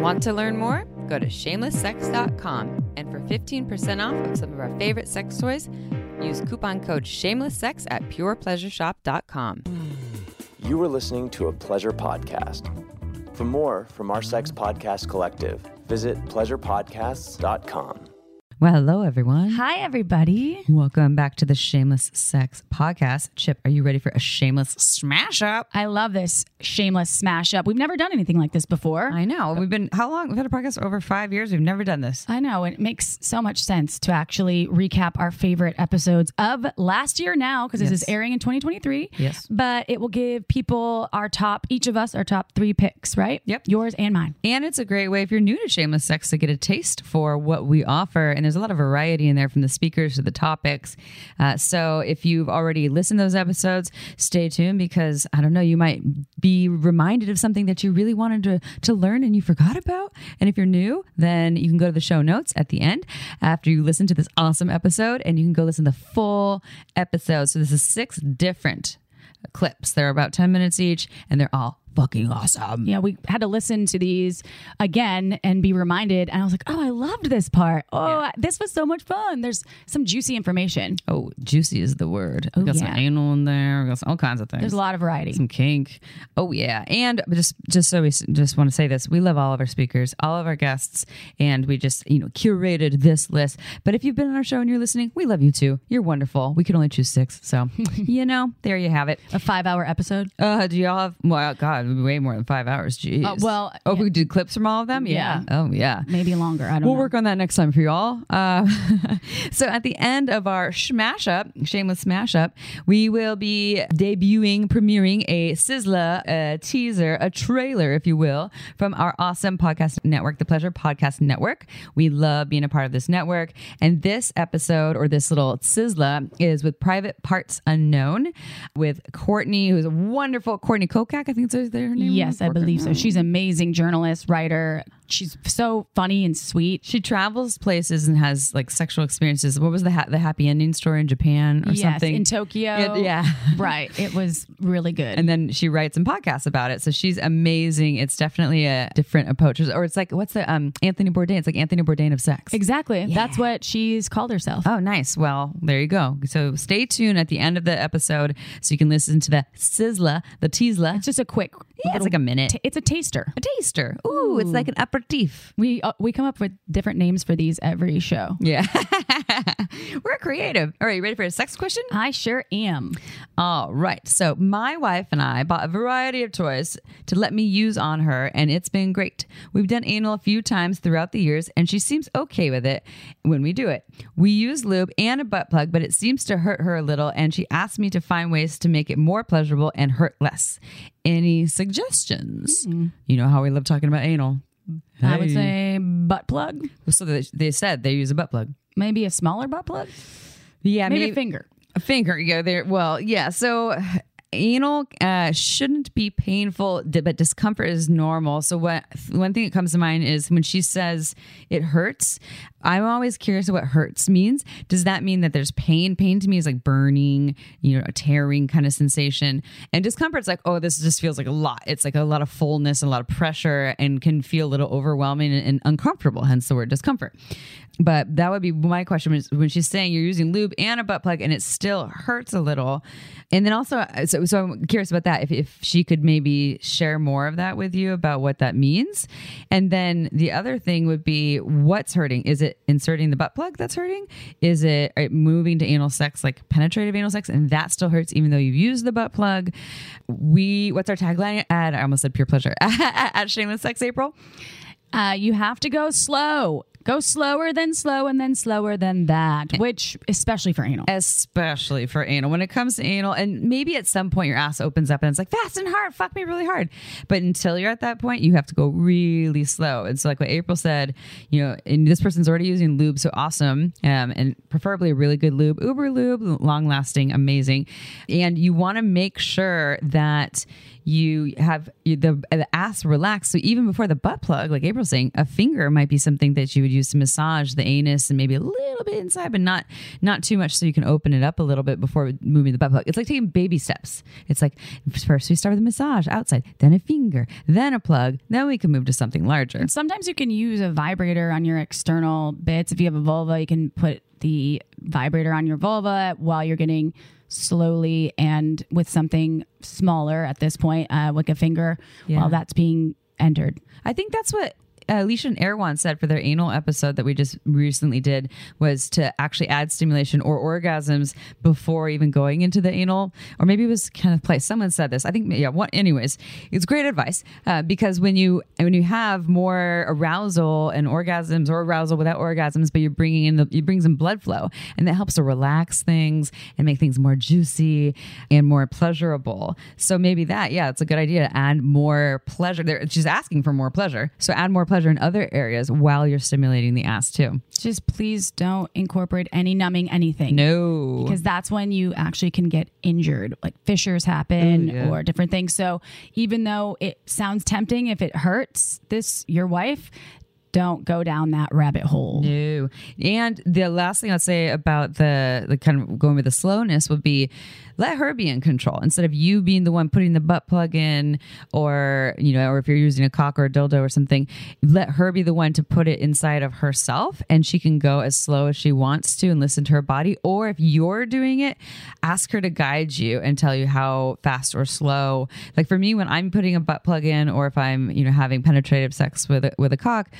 Want to learn more? Go to shamelesssex.com. And for 15% off of some of our favorite sex toys, use coupon code shamelesssex at purepleasureshop.com. You are listening to a pleasure podcast. For more from our sex podcast collective, visit pleasurepodcasts.com. Well, hello, everyone. Hi, everybody. Welcome back to the Shameless Sex Podcast. Chip, are you ready for a shameless smash up? I love this shameless smash up. We've never done anything like this before. I know. We've been, how long? We've had a podcast over five years. We've never done this. I know. It makes so much sense to actually recap our favorite episodes of last year now, because this Yes. is airing in 2023. Yes. But it will give people our top, each of us, our top three picks, right? Yep. Yours and mine. And it's a great way if you're new to Shameless Sex to get a taste for what we offer. And there's a lot of variety in there from the speakers to the topics. Uh, so if you've already listened to those episodes, stay tuned because I don't know, you might be reminded of something that you really wanted to, to learn and you forgot about. And if you're new, then you can go to the show notes at the end after you listen to this awesome episode and you can go listen to the full episode. So this is six different clips. They're about 10 minutes each and they're all fucking awesome. Yeah, we had to listen to these again and be reminded. And I was like, oh, I loved this part. Oh, this was so much fun. There's some juicy information. Oh, juicy is the word. we Oh, got some anal in there. We got some, all kinds of things. There's a lot of variety. Some kink. Oh yeah, and just just so we just want to say this: we love all of our speakers, all of our guests, and we just you know curated this list. But if you've been on our show and you're listening, we love you too. You're wonderful. We could only choose six, so you know there you have it. A five hour episode. Uh, do y'all have? Well, God, way more than five hours. Jeez. Uh, well, oh, yeah. we did clips from all of them. Yeah. Oh yeah. Maybe longer. I don't We'll know. work on that next time for y'all. Uh, so at the end of our smash up, shameless smash up, we will be debuting, premiering a Sizzla a teaser, a trailer, if you will, from our awesome podcast network, the Pleasure Podcast Network. We love being a part of this network. And this episode or this little Sizzla is with Private Parts Unknown with Courtney, who's a wonderful Courtney Kocak. I think that's her name. Yes, I believe so. She's an amazing journalist, writer. She's so funny and sweet. She travels places and has like sexual experiences. What was the ha- the happy ending story in Japan or yes, something? in Tokyo. Yeah, yeah. right. It was really good. and then she writes some podcasts about it. So she's amazing. It's definitely a different approach. Or it's like what's the um Anthony Bourdain? It's like Anthony Bourdain of sex. exactly. That's what she's called herself. Oh, nice. Well, there you go. So stay tuned at the end of the episode so you can listen to the Sizzla, the Teasla. It's just a quick. Yeah, it's like a minute. t- it's a taster. a taster. Ooh, it's like an aperitif. We uh, we come up with different names for these every show. Yeah. We're creative. All right, you ready for a sex question? I sure am. All right. So, my wife and I bought a variety of toys to let me use on her, and it's been great. We've done anal a few times throughout the years, and she seems okay with it when we do it. We use lube and a butt plug, but it seems to hurt her a little, and she asked me to find ways to make it more pleasurable and hurt less. Any suggestions? You know how we love talking about anal. I would Hey. say butt plug. So, they, they said they use a butt plug. Maybe a smaller butt plug. Yeah, Maybe a finger. A finger, yeah. There. Well, yeah. So anal uh, shouldn't be painful, but discomfort is normal. So what? One thing that comes to mind is when she says it hurts. I'm always curious what hurts means. Does that mean that there's pain? Pain to me is like burning, you know, a tearing kind of sensation, and discomfort's like, oh, this just feels like a lot. It's like a lot of fullness, a lot of pressure, and can feel a little overwhelming and, and uncomfortable. Hence the word discomfort. But that would be my question when she's saying you're using lube and a butt plug and it still hurts a little. And then also, uh, so, so I'm curious about that. If, if she could maybe share more of that with you about what that means. And then the other thing would be what's hurting? Is it inserting the butt plug that's hurting? Is it uh, moving to anal sex, like penetrative anal sex, and that still hurts even though you've used the butt plug? We, what's our tagline? At, I almost said pure pleasure at Shameless Sex April. Uh, you have to go slow. Go slower than slow and then slower than that, which especially for anal. especially for anal. When it comes to anal, and maybe at some point your ass opens up and it's like fast and hard, fuck me really hard. But until you're at that point, you have to go really slow. And so, like what April said, you know, and this person's already using lube, so awesome, um, and preferably a really good lube, Uber lube, long lasting, amazing. And you want to make sure that you have the, the ass relaxed. So even before the butt plug, like April's saying, a finger might be something that you would use to massage the anus and maybe a little bit inside, but not not too much, so you can open it up a little bit before moving the butt plug. It's like taking baby steps. It's like first we start with a massage outside, then a finger, then a plug, then we can move to something larger. And sometimes you can use a vibrator on your external bits. If you have a vulva, you can put the vibrator on your vulva while you're getting slowly and with something smaller at this point, uh, like a finger, Yeah. while that's being entered. I think that's what Alicia and Erwan said for their anal episode that we just recently did was to actually add stimulation or orgasms before even going into the anal, or maybe it was kind of play. Someone said this. I think yeah. What? Anyways, it's great advice uh, because when you when you have more arousal and orgasms or arousal without orgasms, but you're bringing in the you bring some blood flow, and that helps to relax things and make things more juicy and more pleasurable. So maybe that yeah, it's a good idea to add more pleasure. There, she's asking for more pleasure, so add more pleasure in other areas while you're stimulating the ass too. Just please don't incorporate any numbing anything. No, because that's when you actually can get injured like fissures happen Ooh, yeah. or different things so even though it sounds tempting if it hurts this your wife don't go down that rabbit hole No. And the last thing I'd say about the, the kind of going with the slowness would be let her be in control instead of you being the one putting the butt plug in or, you know, or if you're using a cock or a dildo or something, let her be the one to put it inside of herself and she can go as slow as she wants to and listen to her body. Or if you're doing it, ask her to guide you and tell you how fast or slow. Like for me, when I'm putting a butt plug in or if I'm, you know, having penetrative sex with a, with a cock,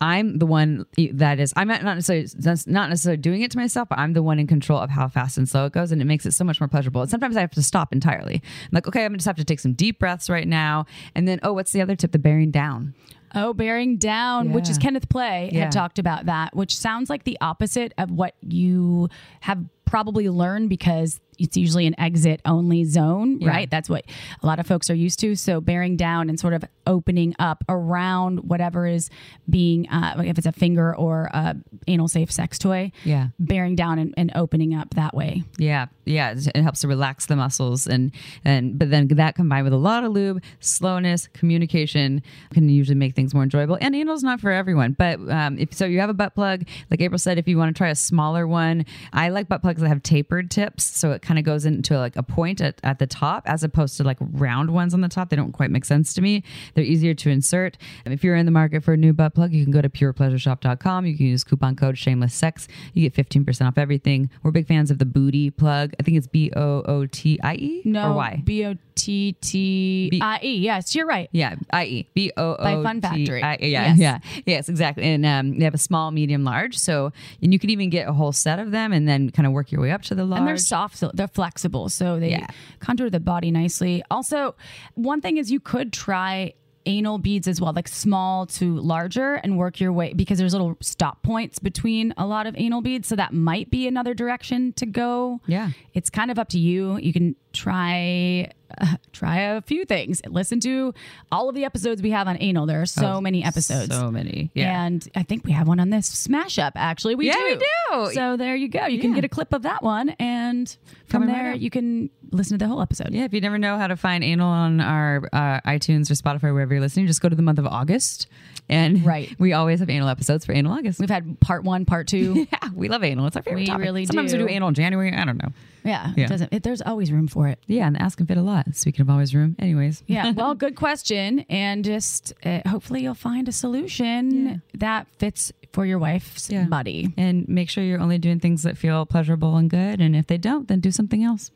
I'm the one that is I'm not necessarily not necessarily doing it to myself, but I'm the one in control of how fast and slow it goes, and it makes it so much more pleasurable. And sometimes I have to stop entirely. I'm like, okay, I'm gonna just have to take some deep breaths right now, and then oh, what's the other tip? The bearing down. oh bearing down which is kenneth play Yeah. had talked about that which sounds like the opposite of what you have probably learned because it's usually an exit only zone right? That's what a lot of folks are used to. So bearing down and sort of opening up around whatever is being uh, if it's a finger or a anal safe sex toy Yeah. bearing down and, and opening up that way. Yeah, yeah, it helps to relax the muscles, and and but then that combined with a lot of lube, slowness, communication can usually make things more enjoyable. And anal's not for everyone, but um, if so, you have a butt plug, like April said, if you want to try a smaller one, I like butt plugs that have tapered tips, so it kind of goes into like a point at, at the top as opposed to like round ones on the top. They don't quite make sense to me. They're easier to insert. And if you're in the market for a new butt plug, you can go to purepleasureshop.com. You can use coupon code shameless sex. You get 15% off everything. We're big fans of the booty plug. I think it's B O O T I E no or Y. b o t t i e yes you're right Yeah, I-E. B O O By Fun Factory. Yeah, Yes. yeah. Yes, exactly. And um, they have a small, medium, large. So, and you could even get a whole set of them and then kind of work your way up to the large. And they're soft, so they're flexible, so they Yeah. contour the body nicely. Also, one thing is you could try anal beads as well, like small to larger, and work your way because there's little stop points between a lot of anal beads, so that might be another direction to go. Yeah. it's kind of up to you. You can try. Uh, try a few things. Listen to all of the episodes we have on anal. There are so Oh, many episodes. So many. Yeah. And I think we have one on this smash up. Actually, we Yeah, do. we do. So there you go. You can get a clip of that one, and from Coming there up. you can listen to the whole episode. Yeah, if you never know how to find anal on our uh, iTunes or Spotify, wherever you're listening, just go to the month of August. And Right. we always have anal episodes for anal August. We've had part one, part two. yeah, we love anal. It's our favorite We topic. really Sometimes do. we do anal in January. I don't know. yeah, Yeah. It doesn't. It, there's always room for it. Yeah, and the ask and fit a lot. Speaking of always room. Anyways. Yeah. Well, good question, and just uh, hopefully you'll find a solution Yeah. that fits for your wife's Yeah. body. And make sure you're only doing things that feel pleasurable and good. And if they don't, then do something else.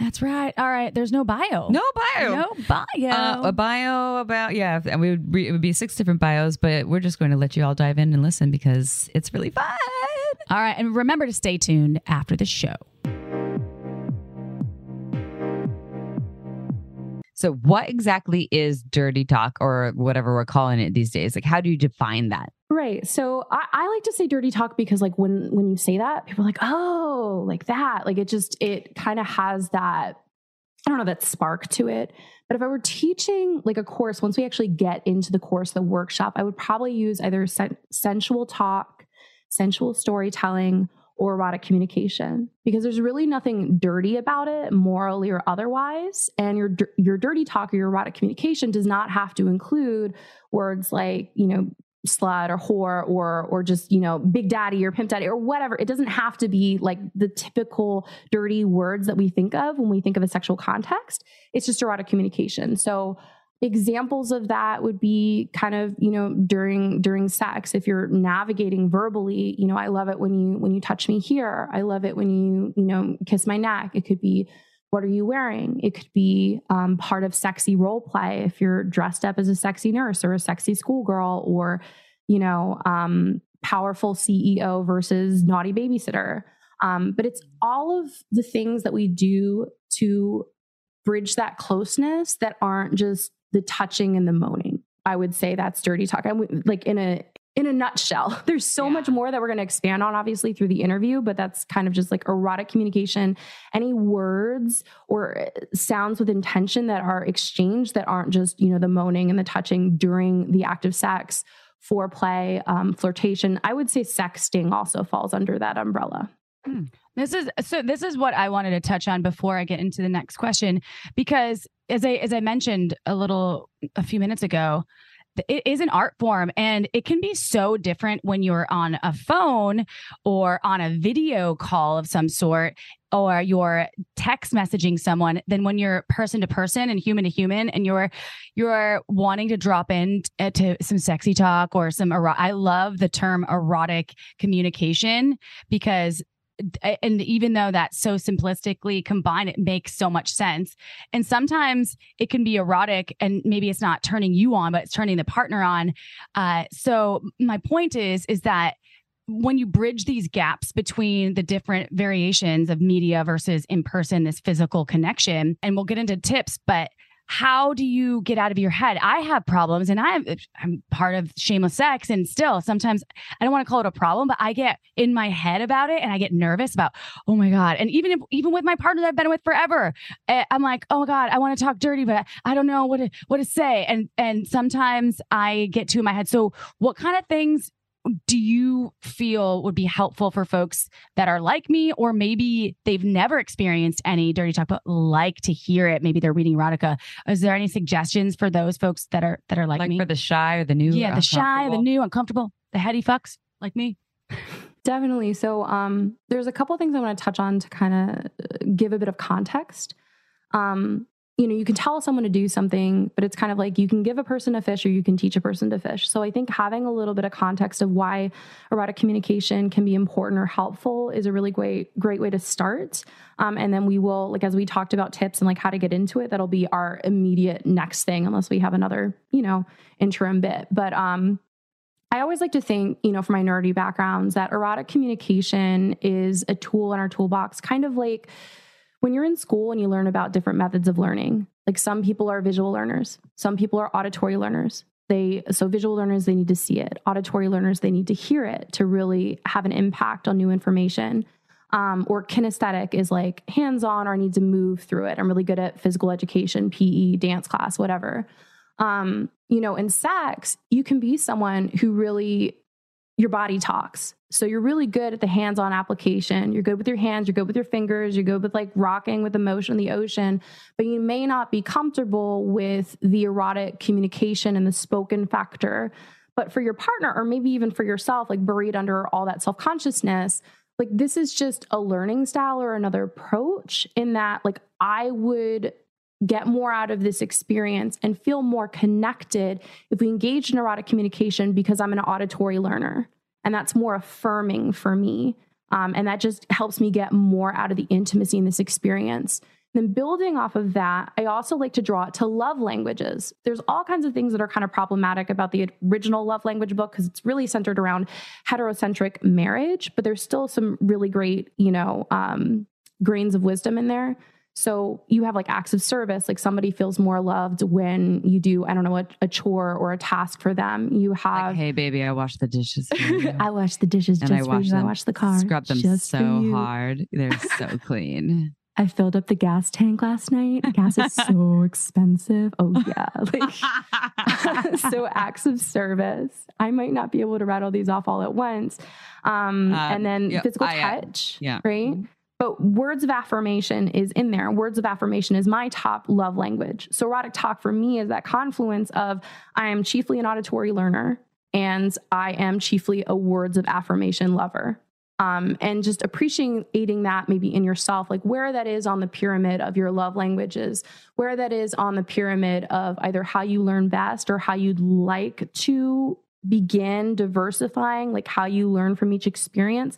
That's right. All right. There's no bio. No bio. No bio. Uh, a bio about yeah, and we would re- it would be six different bios, but we're just going to let you all dive in and listen because it's really fun. All right. And remember to stay tuned after the show. So, what exactly is dirty talk or whatever we're calling it these days? Like, how do you define that? Right. So I, I, like to say dirty talk because like when when you say that, people are like, oh, like that. Like it just it kind of has that, I don't know, that spark to it. But if I were teaching like a course, once we actually get into the course, the workshop, I would probably use either sen- sensual talk, sensual storytelling, or erotic communication because there's really nothing dirty about it morally or otherwise and your your dirty talk or your erotic communication does not have to include words like you know slut or whore or or just you know big daddy or pimp daddy or whatever. It doesn't have to be like the typical dirty words that we think of when we think of a sexual context. It's just erotic communication. So examples of that would be kind of you know during during sex. If you're navigating verbally you know i love it when you when you touch me here. I love it when you you know kiss my neck. It could be what are you wearing it could be um, part of sexy role play if you're dressed up as a sexy nurse or a sexy schoolgirl or you know um, powerful ceo versus naughty babysitter um, but it's all of the things that we do to bridge that closeness that aren't just the touching and the moaning. I would say that's dirty talk. I am like in a in a nutshell. There's so yeah. much more that we're going to expand on obviously through the interview, but that's kind of just like erotic communication, any words or uh, sounds with intention that are exchanged that aren't just, you know, the moaning and the touching during the act of sex, foreplay, um, flirtation. I would say sexting also falls under that umbrella. Hmm. This is so this is what I wanted to touch on before I get into the next question because as I as I mentioned a little a few minutes ago, it is an art form and it can be so different when you're on a phone or on a video call of some sort or you're text messaging someone than when you're person to person and human to human and you're you're wanting to drop in uh, to some sexy talk or some ero- I love the term erotic communication because and even though that's so simplistically combined it makes so much sense. And sometimes it can be erotic and maybe it's not turning you on but it's turning the partner on. Uh, so my point is is that when you bridge these gaps between the different variations of media versus in person this physical connection and we'll get into tips but how do you get out of your head? I have problems and I'm I'm part of shameless sex and still sometimes I don't want to call it a problem, but I get in my head about it and I get nervous about, oh my God. And even if even with my partner that I've been with forever, eh, I'm like, oh God, I want to talk dirty, but I don't know what to what to say. And and sometimes I get to in my head. So what kind of things do you feel would be helpful for folks that are like me, or maybe they've never experienced any dirty talk, but like to hear it? Maybe they're reading erotica. Is there any suggestions for those folks that are that are like, like me? for the shy or the new? Yeah, the shy, the new, uncomfortable, the heady fucks like me. Definitely. So, um, there's a couple things I want to touch on to kind of uh, give a bit of context. Um, you know, you can tell someone to do something, but it's kind of like you can give a person a fish or you can teach a person to fish. So I think having a little bit of context of why erotic communication can be important or helpful is a really great, great way to start. Um, and then we will, like, as we talked about tips and like how to get into it, that'll be our immediate next thing, unless we have another, you know, interim bit. But, um, I always like to think, you know, from my nerdy backgrounds, that erotic communication is a tool in our toolbox, kind of like, when you're in school and you learn about different methods of learning, like some people are visual learners, some people are auditory learners. They so visual learners they need to see it. Auditory learners they need to hear it to really have an impact on new information. Um, or kinesthetic is like hands on or I need to move through it. I'm really good at physical education, PE, dance class, whatever. Um, you know, in sex, you can be someone who really your body talks. So you're really good at the hands-on application. You're good with your hands, you're good with your fingers, you're good with like rocking with emotion in the ocean, but you may not be comfortable with the erotic communication and the spoken factor. But for your partner or maybe even for yourself, like buried under all that self-consciousness, like this is just a learning style or another approach in that like I would get more out of this experience and feel more connected if we engage in erotic communication because I'm an auditory learner. And that's more affirming for me. Um, and that just helps me get more out of the intimacy in this experience. Then, building off of that, I also like to draw it to love languages. There's all kinds of things that are kind of problematic about the original love language book because it's really centered around heterocentric marriage, but there's still some really great, you know, um, grains of wisdom in there. So you have like acts of service, like somebody feels more loved when you do, I don't know, a, a chore or a task for them. You have, Like, hey, baby, I washed the dishes. for you." I wash the dishes and just I for wash you. I them, wash the car. scrub them so hard. They're so clean. I filled up the gas tank last night. Gas is so expensive. Oh yeah. Like so acts of service. I might not be able to rattle these off all at once. Um, Uh, and then yeah, physical I, uh, touch. yeah. Right. But words of affirmation is in there. Words of affirmation is my top love language. So erotic talk for me is that confluence of I am chiefly an auditory learner and I am chiefly a words of affirmation lover. Um, and just appreciating that maybe in yourself, like where that is on the pyramid of your love languages, where that is on the pyramid of either how you learn best or how you'd like to begin diversifying, like how you learn from each experience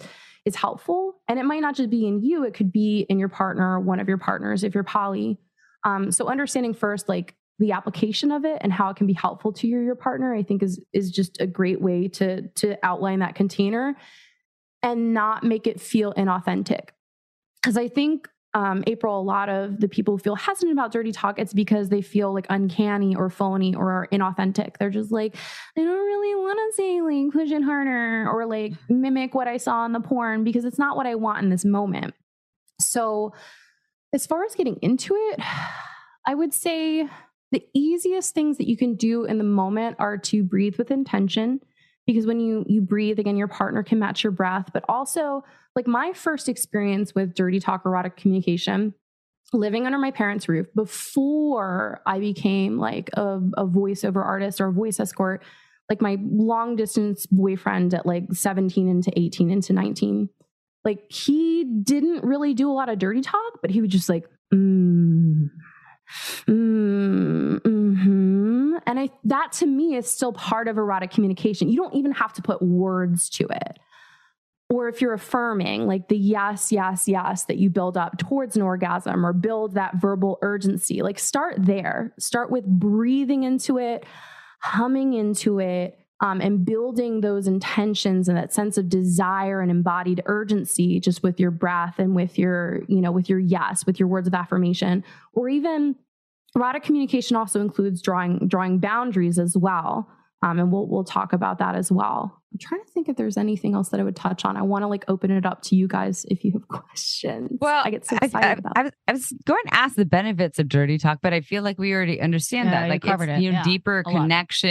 is helpful. And it might not just be in you, it could be in your partner, one of your partners, if you're poly. Um, so understanding first, like the application of it and how it can be helpful to your, your partner, I think is is just a great way to to outline that container and not make it feel inauthentic. Because I think um, April, a lot of the people who feel hesitant about dirty talk, it's because they feel like uncanny or phony or inauthentic. They're just like, I don't really want to say like it harder or like mimic what I saw in the porn because it's not what I want in this moment. So, as far as getting into it, I would say the easiest things that you can do in the moment are to breathe with intention because when you you breathe again your partner can match your breath. But also like my first experience with dirty talk erotic communication living under my parents roof before i became like a, a voiceover artist or a voice escort like my long distance boyfriend at like 17 into 18 into 19 like he didn't really do a lot of dirty talk but he would just like mm, mm, hmm and I that to me is still part of erotic communication. You don't even have to put words to it. Or if you're affirming, like the yes, yes, yes that you build up towards an orgasm or build that verbal urgency, like start there. Start with breathing into it, humming into it, um, and building those intentions and that sense of desire and embodied urgency just with your breath and with your, you know, with your yes, with your words of affirmation, or even erotic communication also includes drawing drawing boundaries as well um, and we'll we'll talk about that as well i'm trying to think if there's anything else that i would touch on i want to like open it up to you guys if you have questions Well, i get so excited I, about I was, I was going to ask the benefits of dirty talk, but I feel like we already understand Yeah, that. you Like covered it's it, you know yeah, deeper a lot. connection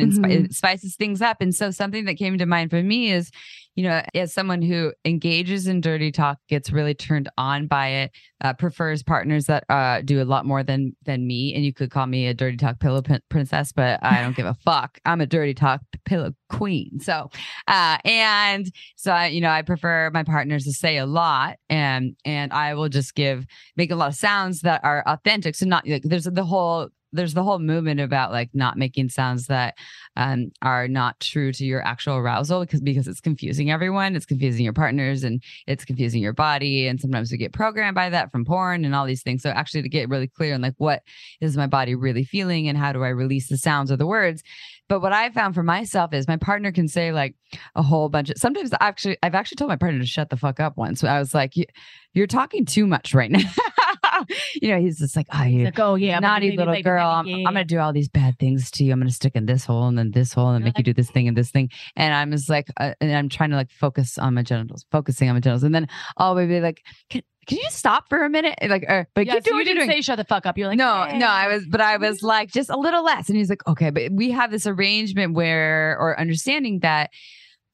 and spi- Mhm. it spices things up. And so something that came to mind for me is, you know, as someone who engages in dirty talk, gets really turned on by it, uh, prefers partners that uh, do a lot more than than me. And you could call me a dirty talk pillow prin- princess, but I don't give a fuck. I'm a dirty talk pillow queen. So, uh, and so I, you know, I prefer my partners to say a lot, and and I will just give make a lot of sounds that are authentic. So not like there's the whole there's the whole movement about like not making sounds that um, are not true to your actual arousal because because it's confusing everyone, it's confusing your partners, and it's confusing your body. And sometimes we get programmed by that from porn and all these things. So actually, to get really clear on like what is my body really feeling and how do I release the sounds or the words. But what I found for myself is my partner can say like a whole bunch of. Sometimes actually, I've actually told my partner to shut the fuck up once. I was like, "You- "You're talking too much right now." you know, he's just like, "Oh, you Like, oh yeah, naughty baby, little baby, girl. I'm, I'm gonna do all these bad things to you. I'm gonna stick in this hole and then this hole and make you do this thing and this thing. And I'm just like, uh, and I'm trying to like focus on my genitals, focusing on my genitals, and then I'll be like, can, can you stop for a minute? Like, uh, but Yeah, keep so doing you didn't doing. say shut the fuck up. You're like, no, "Hey." no, I was, but I was like, just a little less. And he's like, okay, but we have this arrangement where, or understanding that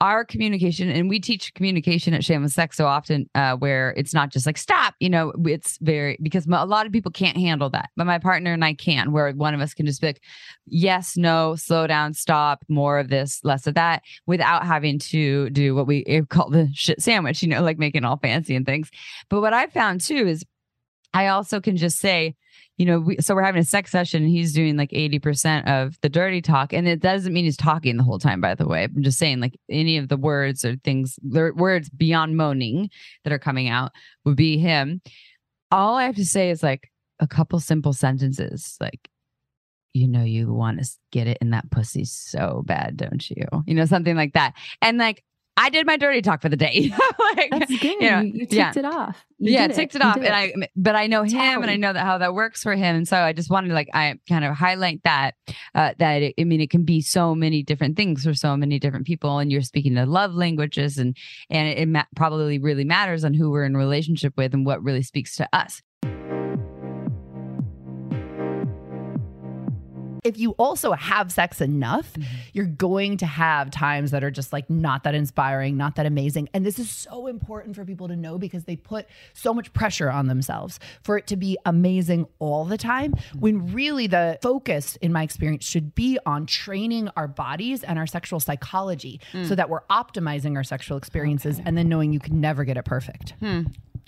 our communication, and we teach communication at Shameless Sex so often, uh, where it's not just like stop. You know, it's very because a lot of people can't handle that, but my partner and I can. Where one of us can just be like, yes, no, slow down, stop, more of this, less of that, without having to do what we eh, call the shit sandwich. You know, like making all fancy and things. But what I found too is I also can just say, you know, we, so we're having a sex session he's doing like 80% of the dirty talk. And it doesn't mean he's talking the whole time, by the way. I'm just saying, like, any of the words or things, words beyond moaning that are coming out would be him. All I have to say is like a couple simple sentences, like, you know, you want to get it in that pussy so bad, don't you? You know, something like that. And like, I did my dirty talk for the day. like, That's good. you know, you, you ticked yeah. it off. You yeah, ticked it You off, did and I, but I know him, and I know that how that works for him, and so I just wanted to like I kind of highlight that uh, that it, I mean it can be so many different things for so many different people, and you're speaking to love languages, and and it, ma- probably really matters on who we're in relationship with and what really speaks to us. If you also have sex enough, mm-hmm. you're going to have times that are just like not that inspiring, not that amazing. And this is so important for people to know because they put so much pressure on themselves for it to be amazing all the time mm-hmm. when really the focus in my experience should be on training our bodies and our sexual psychology mm. so that we're optimizing our sexual experiences and then knowing you can never get it perfect. Hmm.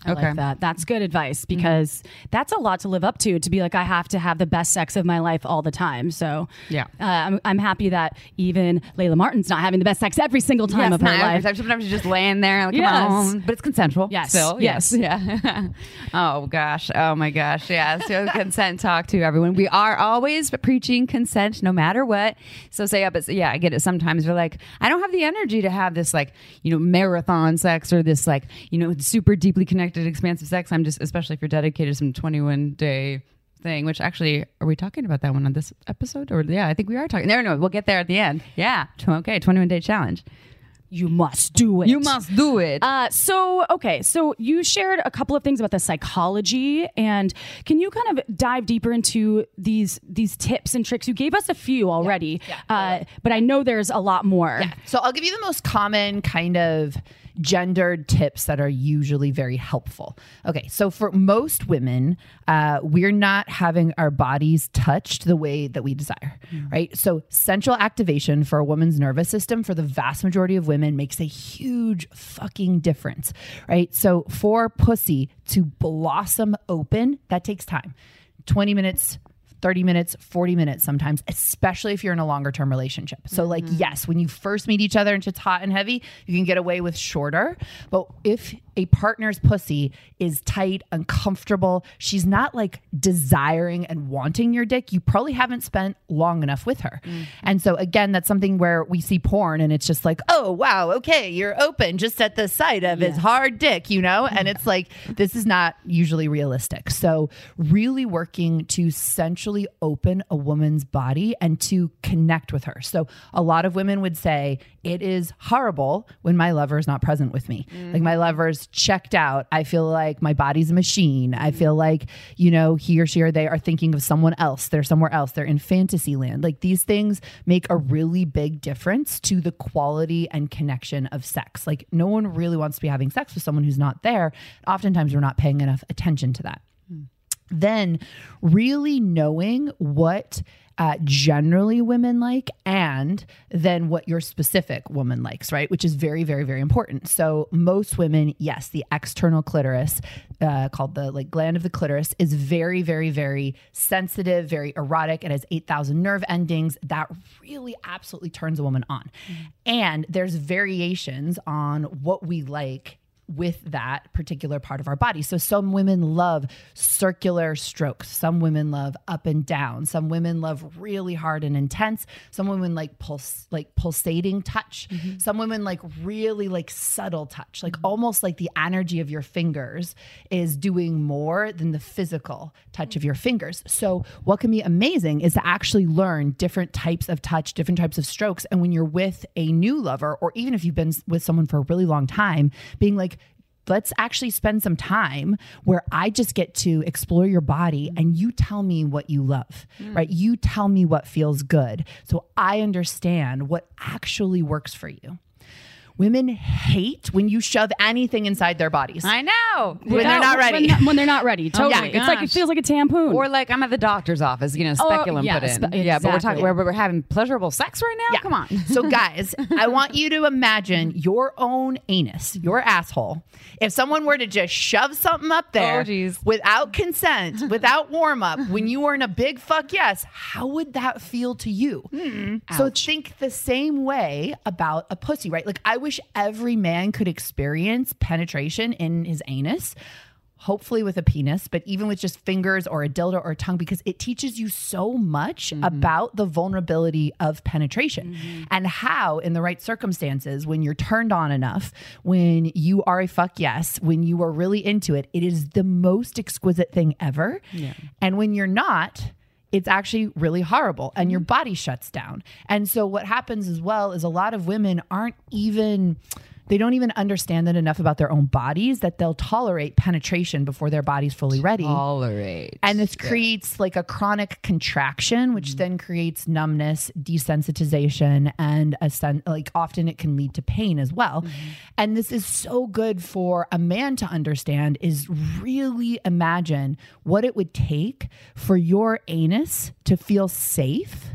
I like that. That's good advice mm-hmm. because that's a lot to live up to. To be like, I have to have the best sex of my life all the time. So Yeah. uh, I'm, I'm happy that even Layla Martin's not having the best sex every single time of her life. Sometimes you're just laying there, like, Yes. on, but it's consensual. Yes. Still, Yes. yeah. oh gosh, oh my gosh, yeah. So consent talk to everyone. We are always preaching consent, no matter what. So say up, it's yeah. I get it. Sometimes we're like, I don't have the energy to have this like you know marathon sex or this like you know super deeply connected, expansive sex. I'm just especially if you're dedicated to some 21 day thing, which actually, are we talking about that one on this episode? Or yeah, I think we are talking. No, no, we'll get there at the end. Yeah. Okay. 21 day challenge. You must do it. You must do it. Uh, so okay, so you shared a couple of things about the psychology, and can you kind of dive deeper into these these tips and tricks? You gave us a few already, uh, but I know there's a lot more. Yeah. So I'll give you the most common kind of gendered tips that are usually very helpful. Okay, so for most women, uh, we're not having our bodies touched the way that we desire, right? So central activation for a woman's nervous system for the vast majority of women makes a huge fucking difference, right? So for pussy to blossom open, that takes time. 20 minutes 30 minutes, 40 minutes sometimes, especially if you're in a longer term relationship. So, like, mm-hmm. yes, when you first meet each other and it's hot and heavy, you can get away with shorter. But if a partner's pussy is tight, uncomfortable, she's not like desiring and wanting your dick, you probably haven't spent long enough with her. Mm-hmm. And so, again, that's something where we see porn and it's just like, oh, wow, okay, you're open just at the sight of his hard dick, you know? And it's like, this is not usually realistic. So, really working to centrally open a woman's body and to connect with her. So, a lot of women would say, it is horrible when my lover is not present with me. Like, my lover's checked out. I feel like my body's a machine. I feel like, you know, he or she or they are thinking of someone else. They're somewhere else. They're in fantasy land. Like, these things make a really big difference to the quality and connection of sex. Like, no one really wants to be having sex with someone who's not there. Oftentimes, we're not paying enough attention to that then really knowing what uh, generally women like and then what your specific woman likes right? Which is very very very important. So most women yes the external clitoris uh, called the like glans of the clitoris is very very very sensitive very erotic. It has 8000 nerve endings. That really absolutely turns a woman on. And there's variations on what we like with that particular part of our body. So some women love circular strokes. Some women love up and down. Some women love really hard and intense. Some women like pulse like pulsating touch. Mm-hmm. Some women like really like subtle touch. Like almost like the energy of your fingers is doing more than the physical touch of your fingers. So what can be amazing is to actually learn different types of touch, different types of strokes and when you're with a new lover or even if you've been with someone for a really long time, being like let's actually spend some time where I just get to explore your body and you tell me what you love, mm. right? You tell me what feels good. So I understand what actually works for you. Women hate when you shove anything inside their bodies. I know. When they're not ready. When, when they're not ready. Totally. yeah. it's like it feels like a tampon. Or like I'm at the doctor's office, you know, speculum yeah, put in. spe- yeah, but we're talking exactly. where we're having pleasurable sex right now. Yeah. Come on. so, guys, I want you to imagine your own anus, your asshole. If someone were to just shove something up there Oh, without consent, without warm up, when you were in a big fuck yes, how would that feel to you? Hmm. So, think the same way about a pussy, right? Like, I wish every man could experience penetration in his anus. hopefully with a penis, but even with just fingers or a dildo or a tongue, because it teaches you so much mm-hmm. about the vulnerability of penetration mm-hmm. and how, in the right circumstances, when you're turned on enough, when you are a fuck yes, when you are really into it, it is the most exquisite thing ever. And when you're not, it's actually really horrible and your mm-hmm. body shuts down. And so what happens as well is a lot of women aren't even they don't even understand that enough about their own bodies that they'll tolerate penetration before their body's fully ready. Tolerate. And this creates like a chronic contraction, which mm-hmm. then creates numbness, desensitization, and a sen- like often it can lead to pain as well. Mm-hmm. And this is so good for a man to understand is really imagine what it would take for your anus to feel safe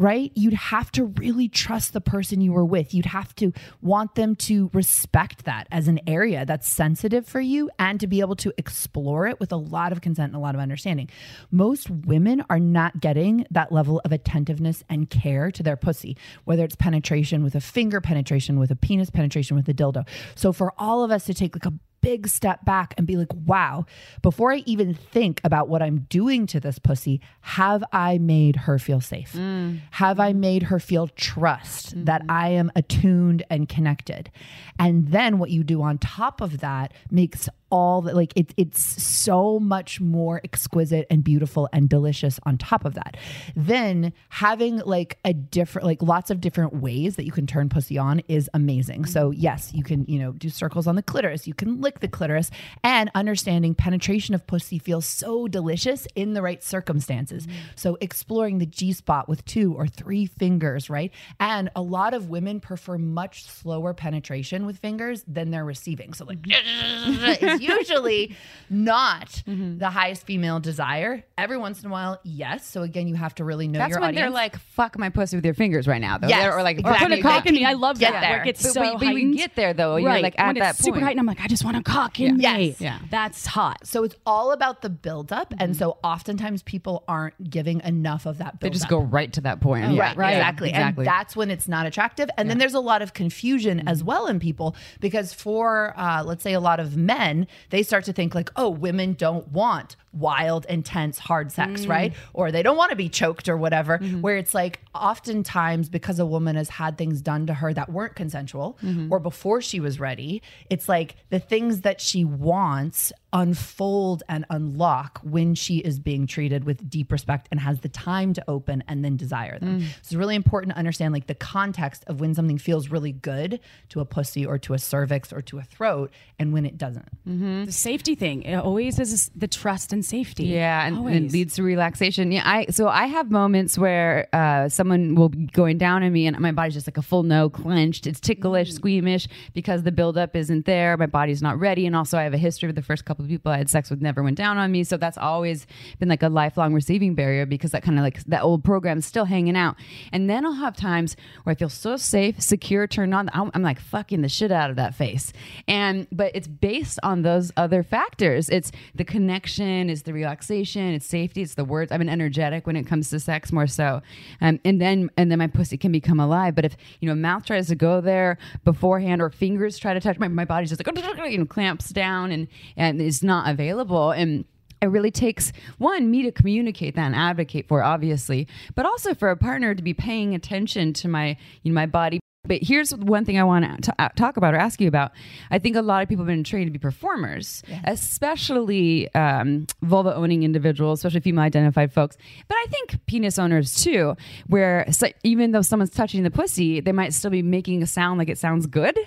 right? You'd have to really trust the person you were with. You'd have to want them to respect that as an area that's sensitive for you and to be able to explore it with a lot of consent and a lot of understanding. Most women are not getting that level of attentiveness and care to their pussy, whether it's penetration with a finger, penetration with a penis, penetration with a dildo. So for all of us to take like a big step back and be like, wow, before I even think about what I'm doing to this pussy, have I made her feel safe? Mm. Have I made her feel trust mm. that I am attuned and connected? And then what you do on top of that makes all that like it, it's so much more exquisite and beautiful and delicious on top of that. Then having like a different like lots of different ways that you can turn pussy on is amazing. So yes you can you know do circles on the clitoris. You can lick the clitoris. And understanding penetration of pussy feels so delicious in the right circumstances. So exploring the g spot with two or three fingers right? And a lot of women prefer much slower penetration with fingers than they're receiving. So like mm-hmm. is usually not mm-hmm. the highest female desire. Every once in a while, yes. So again, you have to really know That's your when audience. they're like, "Fuck my pussy with your fingers right now," though. Yes, or like, exactly. or Put a cock in me. I love Get that. there. Where it gets But so we- but we get there, though. You're, right. like, at when that it's super point. heightened, I'm like, I just want a cock in Yeah. me. Yes. Yeah. That's hot. so it's all about the buildup, and mm-hmm. so oftentimes people aren't giving enough of that. Buildup. They just go right to that point. Right, Yeah. exactly. exactly. And that's when it's not attractive. And then there's a lot of confusion as mm-hmm. well in people because for, uh, let's say, a lot of men, they start to think like, oh, women don't want wild, intense, hard sex, mm. right? Or they don't want to be choked or whatever. Mm-hmm. Where it's like, oftentimes, because a woman has had things done to her that weren't consensual mm-hmm. or before she was ready, it's like the things that she wants unfold and unlock when she is being treated with deep respect and has the time to open and then desire them. Mm. So it's really important to understand like the context of when something feels really good to a pussy or to a cervix or to a throat and when it doesn't. Mm-hmm. The safety thing. It always is the trust and safety. Yeah, and, and Always. leads to relaxation. Yeah, I so I have moments where uh, someone will be going down on me, and my body's just like a full no, clenched. It's ticklish, squeamish because the buildup isn't there. My body's not ready, and also I have a history with the first couple of people I had sex with never went down on me, so that's always been like a lifelong receiving barrier because that kind of like that old program is still hanging out. And then I'll have times where I feel so safe, secure, turned on. I'm, I'm like fucking the shit out of that face, and but it's based on those other factors. It's the connection, it's the relaxation, it's safety, it's the words. I'm an energetic when it comes to sex more so, um, and then and then my pussy can become alive. But if you know mouth tries to go there beforehand or fingers try to touch my my body's just like you know clamps down and and is not available and it really takes one me to communicate that and advocate for obviously but also for a partner to be paying attention to my you know my body but here's one thing I want to talk about or ask you about. I think a lot of people have been trained to be performers, especially um, vulva owning individuals, especially female identified folks. But I think penis owners too, where so even though someone's touching the pussy, they might still be making a sound like it sounds good.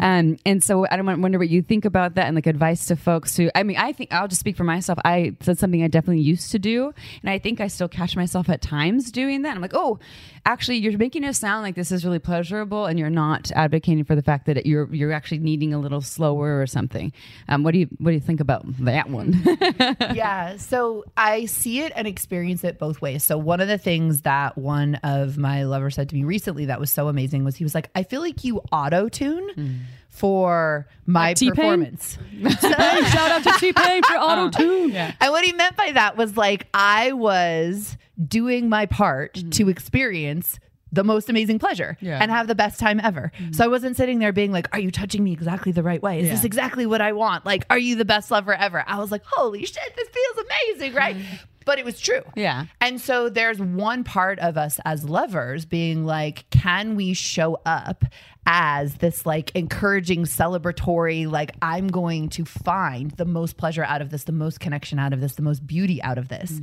Um, and so I don't wonder what you think about that and like advice to folks who, I mean, I think I'll just speak for myself. I said something I definitely used to do. And I think I still catch myself at times doing that. I'm like, oh, actually, you're making it sound like this is really pleasurable and you're not advocating for the fact that it, you're, you're actually needing a little slower or something. Um, what do you, what do you think about that one? yeah. So I see it and experience it both ways. So one of the things that one of my lovers said to me recently that was so amazing was he was like, I feel like you auto tune for my T-Pain? performance. Hey, shout out to T Pain for auto tune. And what he meant by that was like I was doing my part mm-hmm. to experience the most amazing pleasure Yeah. and have the best time ever. Mm-hmm. So I wasn't sitting there being like, Are you touching me exactly the right way? Is this Yeah. exactly what I want? Like, are you the best lover ever? I was like, Holy shit, this feels amazing, right? Mm-hmm. But it was true. Yeah. And so there's one part of us as lovers being like, can we show up as this like encouraging, celebratory, like, I'm going to find the most pleasure out of this, the most connection out of this, the most beauty out of this.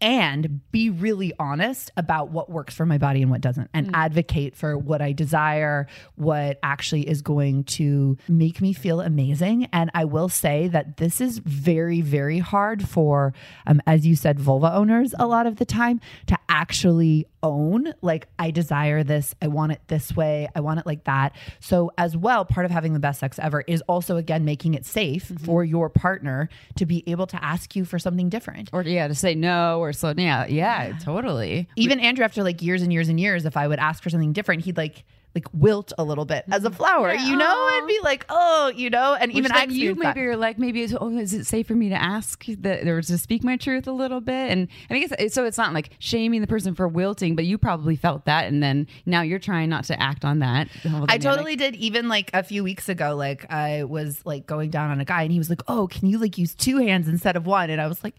And be really honest about what works for my body and what doesn't, and advocate for what I desire, what actually is going to make me feel amazing. And I will say that this is very, very hard for, um, as you said, vulva owners a lot of the time to actually own, like, I desire this, I want it this way, I want it like that. So, as well, part of having the best sex ever is also, again, making it safe mm-hmm. for your partner to be able to ask you for something different. Or yeah, to say no or slow. Yeah, yeah, totally. even Andrew, after like years and years and years, if I would ask for something different, he'd like like wilt a little bit as a mm-hmm. flower, you know, uh-huh. and be like, oh, you know, and even I you experienced that. maybe are like maybe it's, oh is it safe for me to ask that or to speak my truth a little bit and I guess it's- so it's not like shaming the person for wilting but you probably felt that and then now you're trying not to act on that I totally did. Even like a few weeks ago, like I was like going down on a guy, and he was like, "Oh, can you like use two hands instead of one?" And I was like,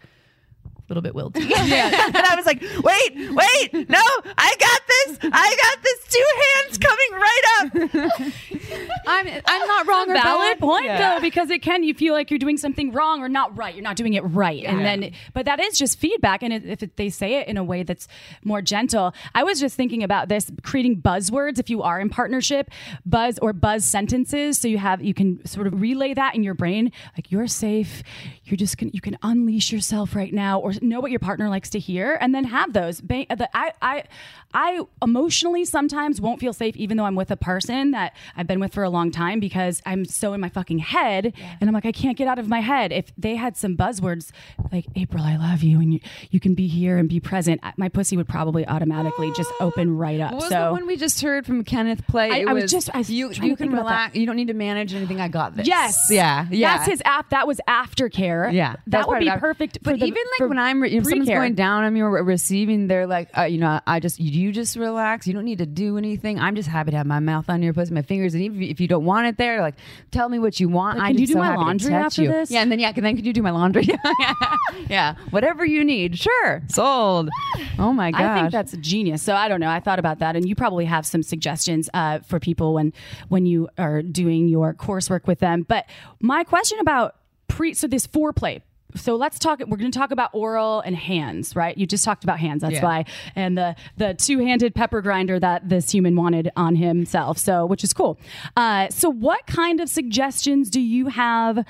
little bit wilty. and I was like, "Wait, wait, no, I got this. I got this. Two hands coming right up." I'm I'm not wrong or valid bad. point Yeah. though because it can you feel like you're doing something wrong or not right you're not doing it right and then but that is just feedback and if it, they say it in a way that's more gentle i was just thinking about this creating buzzwords if you are in partnership buzz or buzz sentences so you have you can sort of relay that in your brain like you're safe you're just gonna you can unleash yourself right now or know what your partner likes to hear and then have those Ba- uh, the, I, I i emotionally sometimes won't feel safe even though i'm with a person that i've been with for a long time because i'm so in my fucking head and i'm like i can't get out of my head if they had some buzzwords like april i love you and you, you can be here and be present my pussy would probably automatically just open right up What was so the one we just heard from Kenneth Play? I- It I was just- I was you. You can relax. You don't need to manage anything. I got this. Yes. Yeah. Yeah. That's his app. That was aftercare. Yeah, That would be perfect. But the, even like when I'm, if someone's going down on me or receiving, they're like, uh, you know, I just, you just relax. You don't need to do anything. I'm just happy to have my mouth on your pussy, my fingers, and even if you don't want it there, like, tell me what you want. Like, I'm can you do so my laundry after you. this? Yeah, and then yeah, and then could you do my laundry? yeah, whatever you need. Sure, sold. Oh my gosh. I think that's genius. So I don't know. I thought about that, and you probably have some suggestions uh, for people when when you are doing your coursework with them. But my question about pre so this foreplay. So let's talk. We're going to talk about oral and hands, right? You just talked about hands. That's Yeah. why, and the the two handed pepper grinder that this human wanted on himself. So which is cool. Uh, so what kind of suggestions do you have?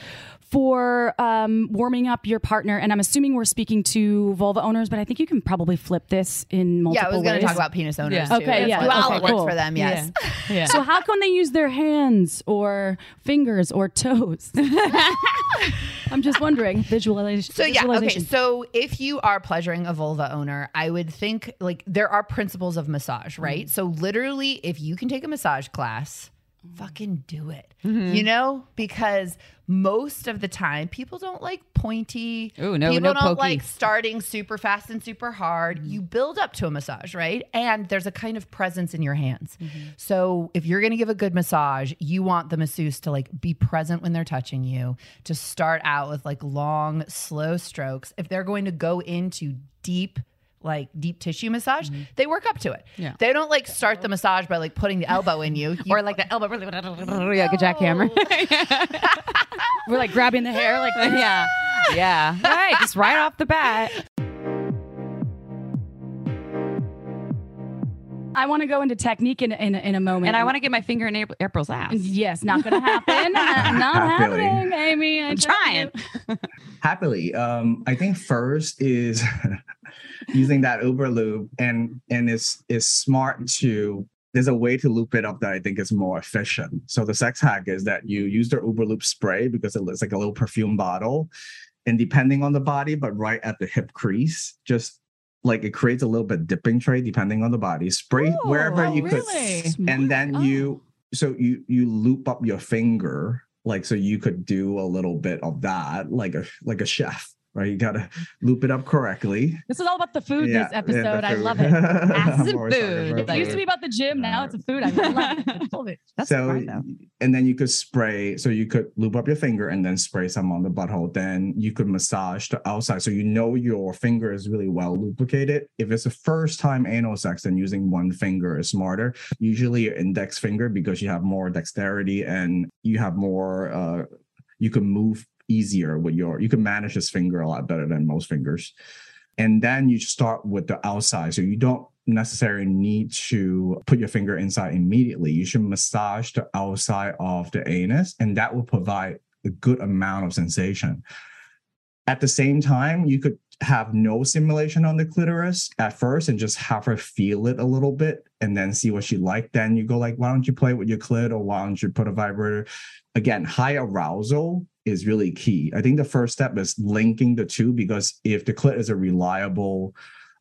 For um, warming up your partner, and I'm assuming we're speaking to vulva owners, but I think you can probably flip this in multiple ways. Yeah, I was going to talk about penis owners. Yeah. Too. Okay, As yeah, well. okay, it works cool. for them. Yes. yeah. So how can they use their hands or fingers or toes? I'm just wondering. Visualization. So yeah, okay. So if you are pleasuring a vulva owner, I would think like there are principles of massage, right? So literally, if you can take a massage class, fucking do it. You mm-hmm. know, because most of the time people don't like pointy. Ooh, no- people no don't pokey. like starting super fast and super hard. Mm-hmm. You build up to a massage, right? And there's a kind of presence in your hands. Mm-hmm. So if you're going to give a good massage, you want the masseuse to like be present when they're touching you, to start out with like long, slow strokes. If they're going to go into deep like deep tissue massage, mm-hmm. they work up to it. Yeah. They don't like start the massage by like putting the elbow in you. You- or like the elbow, really, like a jackhammer. we're like grabbing the hair, like yeah, yeah, right. Just right off the bat. I want to go into technique in in, in a moment. And I want to get my finger in April's ass. Yes, not going to happen. Uh, not Happily. happening, Amy. I I'm trying. happily um i think first is using that Uberlube and and it's it's smart to there's a way to loop it up that i think is more efficient so the sex hack is that you use the Uberlube spray because it looks like a little perfume bottle and depending on the body but right at the hip crease just like it creates a little bit dipping tray depending on the body. Spray wherever oh, you really? could and then you so you you loop up your finger like so you could do a little bit of that like a like a chef right? You gotta loop it up correctly. This is all about the food. Yeah, this yeah, episode, I love it. I'm the food. It used to be about the gym. Now it's a food. I love it. I love it. That's so fine, and then you could spray so you could loop up your finger and then spray some on the butthole then you could massage the outside so you know your finger is really well lubricated if it's a first time anal sex then using one finger is smarter usually your index finger because you have more dexterity and you have more uh you can move easier with your you can manage this finger a lot better than most fingers. And then you start with the outside. So you don't necessarily need to put your finger inside immediately. You should massage the outside of the anus and that will provide a good amount of sensation. At the same time you could have no simulation on the clitoris at first and just have her feel it a little bit and then see what she like. Then you go like why don't you play with your clit or why don't you put a vibrator again high arousal is really key. I think the first step is linking the two because if the clit is a reliable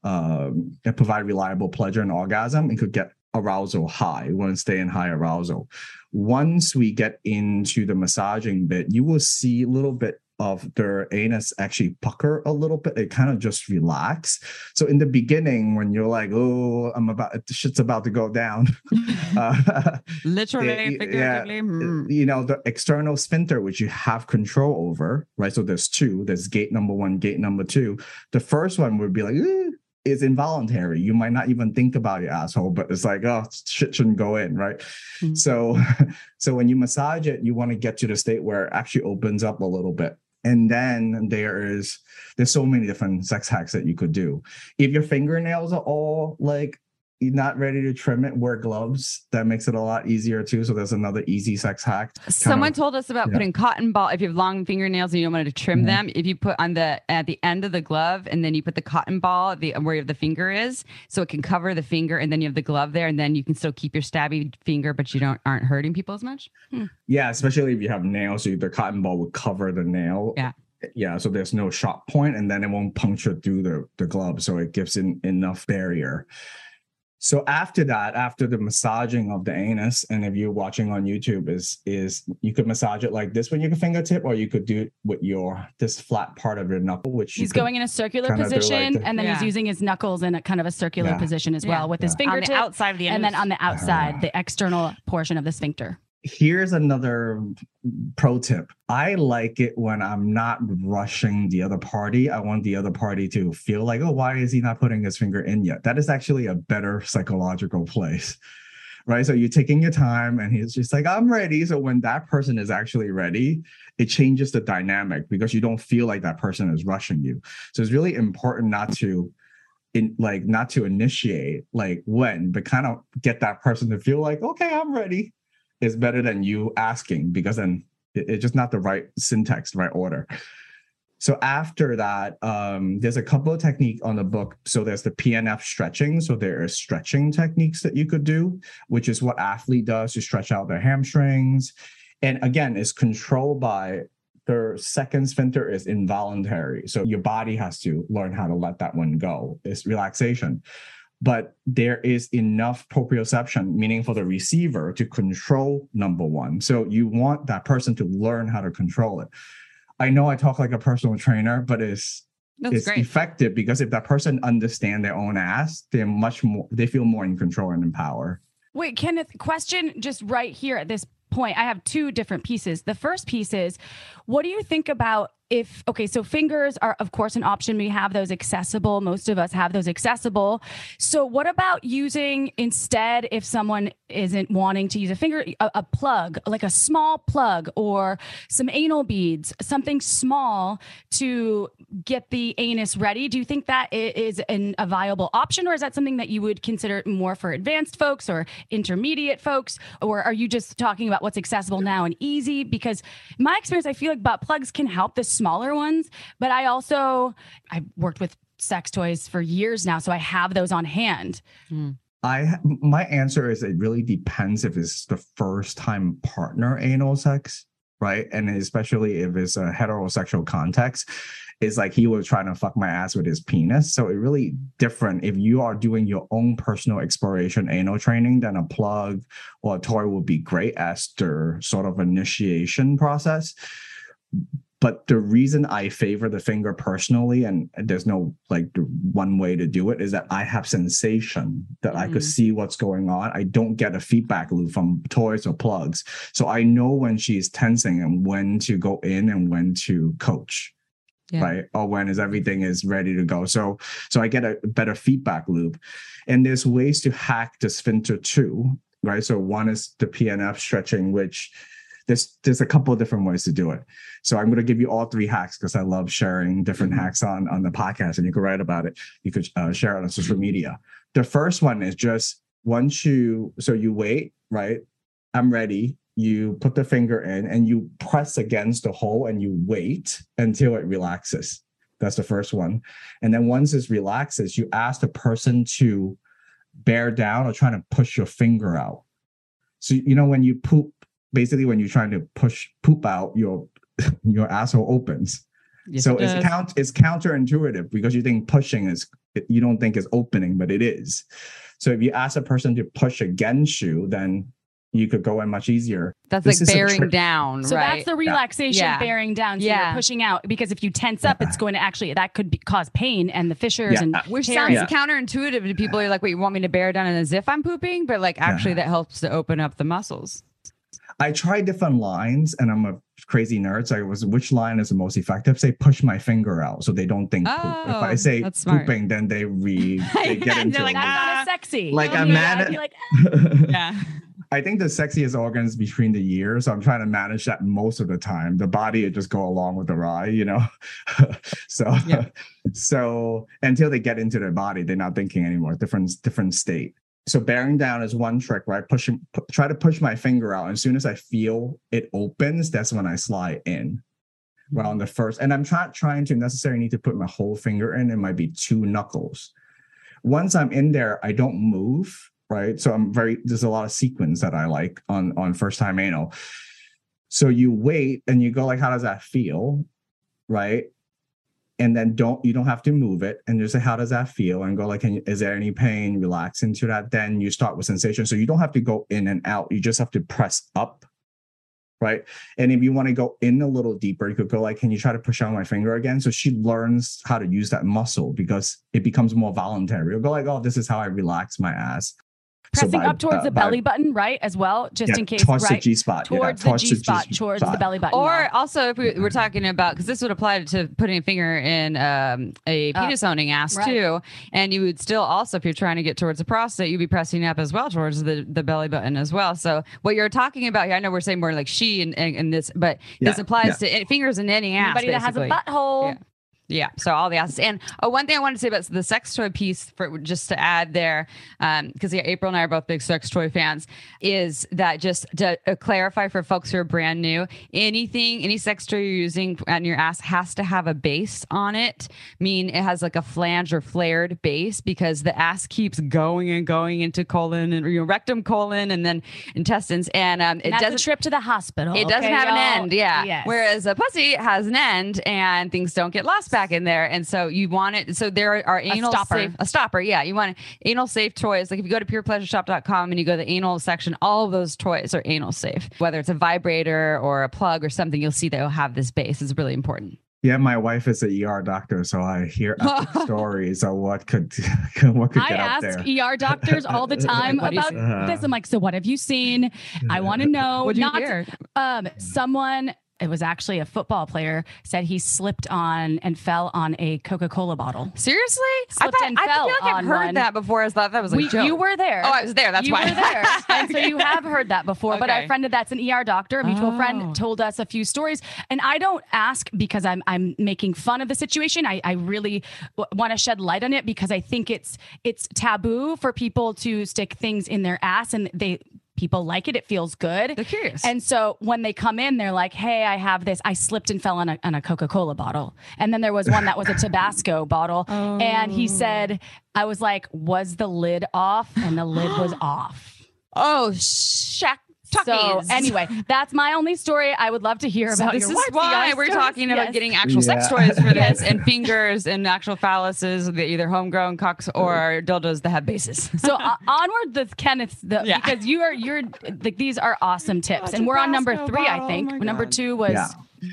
um and provide reliable pleasure and orgasm it could get arousal high we want to stay in high arousal. Once we get into the massaging bit you will see a little bit of their anus actually pucker a little bit. It kind of just relax. So in the beginning, when you're like, "Oh, I'm about shit's about to go down," uh, Literally, yeah, figuratively. mm. you know the external sphincter, which you have control over, right? So there's two. There's gate number one, gate number two. The first one would be like. "Eh," is involuntary. You might not even think about your asshole, but it's like, oh, shit shouldn't go in, right? Mhm. So, so when you massage it, you want to get to the state where it actually opens up a little bit. And then there is there's so many different sex hacks that you could do. If your fingernails are all like not ready to trim it, wear gloves. That makes it a lot easier too. So there's another easy sex hack. Someone of- told us about yeah. putting cotton ball. If you have long fingernails and you don't want to trim Mhm. them, if you put on the at the end of the glove and then you put the cotton ball the where the finger is, so it can cover the finger, and then you have the glove there, and then you can still keep your stabby finger, but you don't aren't hurting people as much. Yeah, especially if you have nails, so the cotton ball would cover the nail. Yeah. Yeah, so there's no sharp point, and then it won't puncture through the, the glove, so it gives in enough barrier. So after that, after the massaging of the anus, and if you're watching on YouTube, is is you could massage it like this with your fingertip, or you could do it with your this flat part of your knuckle, which you He's going in a circular kinda like position, the- and then he's using his knuckles in a kind of a circular Yeah. position as Yeah. well with his Yeah. On fingertip, the outside of the and then on the outside, Ah. the external portion of the sphincter. Here's another pro tip. I like it when I'm not rushing the other party. I want the other party to feel like, oh, why is he not putting his finger in yet? That is actually a better psychological place. Right. So you're taking your time and he's just like, I'm ready. So when that person is actually ready, it changes the dynamic because you don't feel like that person is rushing you. So it's really important not to in like not to initiate like when, but kind of get that person to feel like, okay, I'm ready is better than you asking because then it's just not the right syntax, the right order. So after that, um, there's a couple of techniques on the book. So there's the PNF stretching. So there are stretching techniques that you could do, which is what athlete does to stretch out their hamstrings. And again, it's controlled by their second sphincter is involuntary. So your body has to learn how to let that one go. It's relaxation but there is enough proprioception, meaning for the receiver to control number one. So you want that person to learn how to control it. I know I talk like a personal trainer, but it's That's it's great. effective because if that person understand their own ass, they're much more they feel more in control and in power. Wait, Kenneth, question just right here at this point. I have two different pieces. The first piece is what do you think about if, okay, so fingers are, of course, an option. We have those accessible. Most of us have those accessible. So, what about using instead, if someone isn't wanting to use a finger, a, a plug, like a small plug or some anal beads, something small to get the anus ready? Do you think that is an, a viable option, or is that something that you would consider more for advanced folks or intermediate folks? Or are you just talking about what's accessible now and easy? Because in my experience, I feel like butt plugs can help the smaller ones, but I also I've worked with sex toys for years now, so I have those on hand. Hmm. I my answer is it really depends if it's the first time partner anal sex, right? And especially if it's a heterosexual context, it's like he was trying to fuck my ass with his penis. So it really different if you are doing your own personal exploration anal training, then a plug or a toy would be great as their sort of initiation process. But the reason I favor the finger personally, and there's no like one way to do it, is that I have sensation that I could Mm. see what's going on. I don't get a feedback loop from toys or plugs. So I know when she's tensing and when to go in and when to coach. Yeah. Right. Or when is everything is ready to go. So so I get a better feedback loop. And there's ways to hack the sphincter too. Right. So one is the PNF stretching, which there's there's a couple of different ways to do it. So I'm going to give you all three hacks because I love sharing different hacks on on the podcast, and you can write about it. You could uh, share it on social media. The first one is just once you so you wait, right? I'm ready. You put the finger in and you press against the hole and you wait until it relaxes. That's the first one. And then once it relaxes, you ask the person to bear down or trying to push your finger out. So you know when you poop, basically when you're trying to push poop out, your your asshole opens. Yes, so it it's count it's counterintuitive because you think pushing is you don't think is opening, but it is. So if you ask a person to push against you, then you could go in much easier. That's This like bearing trick. down, So right? that's the relaxation Yeah. bearing down. So Yeah. you're pushing out because if you tense up, it's going to actually that could be, cause pain and the fissures Yeah. and Which tearing. sounds counterintuitive to people. You're like, wait, you want me to bear down as if I'm pooping? But like, actually, that helps to open up the muscles. I tried different lines and I'm a crazy nerd. So I was which line is the most effective? Say push my finger out so they don't think poop. If I Oh, say that's pooping, then they re they get They're into like, it. That's Ah. not sexy. Like a man- I'd be like, Yeah. I think the sexiest organs between the years. So I'm trying to manage that most of the time. The body would just go along with the ride, you know. so Yeah. so until they get into their body, they're not thinking anymore. Different different state. So bearing down is one trick, right? Pushing pu- try to push my finger out. As soon as I feel it opens, that's when I slide in. Well, on the first, and I'm not trying to necessarily need to put my whole finger in. It might be two knuckles. Once I'm in there, I don't move, right? So I'm very there's a lot of sequence that I like on on first time anal. So you wait and you go like, how does that feel, right? And then don't you don't have to move it and just say how does that feel and go like, is there any pain? Relax into that. Then you start with sensation. So you don't have to go in and out. You just have to press up, right? And if you want to go in a little deeper, you could go like, can you try to push out my finger again? So she learns how to use that muscle because it becomes more voluntary. You'll go like, oh, this is how I relax my ass. So pressing up towards uh, the by- belly button, right? As well, just yeah, in case, towards right? the G spot. towards the G spot, towards the belly button. Or yeah. also, if we, we're talking about, because this would apply to putting a finger in um, a Uh, penis owning ass right. too, and you would still also, if you're trying to get towards the prostate, you'd be pressing up as well towards the, the belly button as well. So what you're talking about here, I know we're saying more like she and, and, and this, but this Yeah, applies to fingers in any ass. anybody that has a basically. butthole. Yeah. So all the asses. And oh, one thing I wanted to say about the sex toy piece, for just to add there, because yeah, April and I are both big sex toy fans, is that just to uh, clarify for folks who are brand new, anything, any sex toy you're using on your ass has to have a base on it. Mean it has like a flange or flared base because the ass keeps going and going into colon and you know, rectum, colon, and then intestines, and um, it doesn't a trip to the hospital. it doesn't have an y'all? end, yeah. Yes. Whereas a pussy has an end, and things don't get lost back in there. And so you want it. So there are anal stopper. safe, a stopper. Yeah, you want anal safe toys. Like if you go to purepleasureshop.com and you go to the anal section, all of those toys are anal safe. Whether it's a vibrator or a plug or something, you'll see that will have this base. It's really important. Yeah, my wife is an ER doctor, so I hear stories of what could what could I get up ask there. ER doctors all the time What do you about? Uh-huh. this. I'm like, so what have you seen? I want to know. What'd you Not hear? um someone it was actually a football player said he slipped on and fell on a Coca-Cola bottle. Seriously? Slipped I, thought, and I fell feel like I've heard one. that before. I thought that was a We, joke. you were there. Oh, I was there. That's you why. You were there, and so you have heard that before. But Okay. our friend that's an ER doctor, a mutual Oh. friend, told us a few stories. And I don't ask because I'm I'm making fun of the situation. I I really want to shed light on it because I think it's it's taboo for people to stick things in their ass, and they people like it. It feels good. They're curious. And so when they come in, they're like, "Hey, I have this. I slipped and fell on a, on a Coca Cola bottle." And then there was one that was a Tabasco bottle, and he oh. said, "I was like, was the lid off?" And the lid was off. oh, shack. So anyway, that's my only story. I would love to hear So about this your is wife's why ER we're stories. talking about Yes. getting actual sex toys for this and fingers and actual phalluses, the- either homegrown cocks or dildos that have bases. so uh, onward the Kenneth the, Yeah. because you are you're like these are awesome tips and we're on number Tabasco three I think oh number two was Yeah.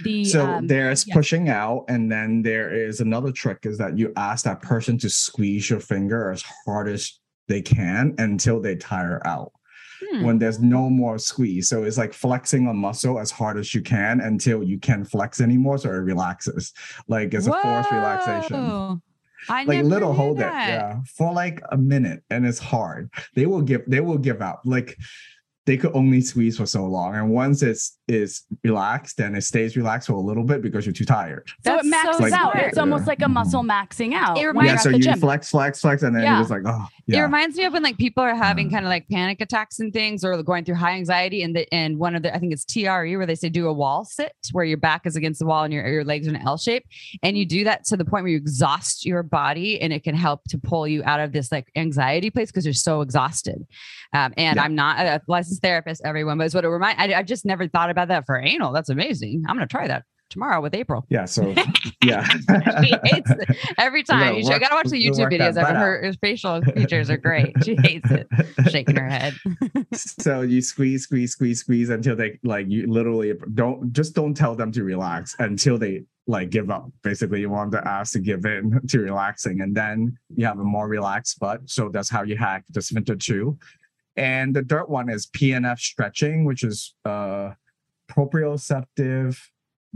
The so um, there's yeah. pushing out and then there is another trick is that you ask that person to squeeze your finger as hard as they can until they tire out Hmm. when there's no more squeeze. So it's like flexing a muscle as hard as you can until you can't flex anymore so it relaxes. Like it's a forced relaxation. Whoa. I like little hold it yeah for like a minute and it's hard. They will give they will give up. Like they could only squeeze for so long and once it's is relaxed then it stays relaxed for a little bit because you're too tired So That's it maxes so out. smart. It's almost like a muscle maxing out. It reminds- you're yeah so you gym. flex flex flex and then Yeah. you're just like oh It reminds me of when like people are having Mm. kind of like panic attacks and things or going through high anxiety and the and one of the I think it's TRE where they say do a wall sit where your back is against the wall and your your legs are in an L shape and you do that to the point where you exhaust your body and it can help to pull you out of this like anxiety place because you're so exhausted. Um, and Yeah. I'm not a licensed therapist, everyone, but it's what it remind. I, I've just never thought about that for anal. That's amazing. I'm gonna try that tomorrow with April. yeah so yeah She hates it every time. You gotta watch the YouTube videos of her. butt Her, her facial features are great. She hates it. Shaking her head. so you squeeze squeeze squeeze squeeze until they like you literally don't just don't tell them to relax until they like give up basically you want the ass to give in to relaxing and then you have a more relaxed butt so that's how you hack the sphincter two and the third one is pnf stretching which is uh proprioceptive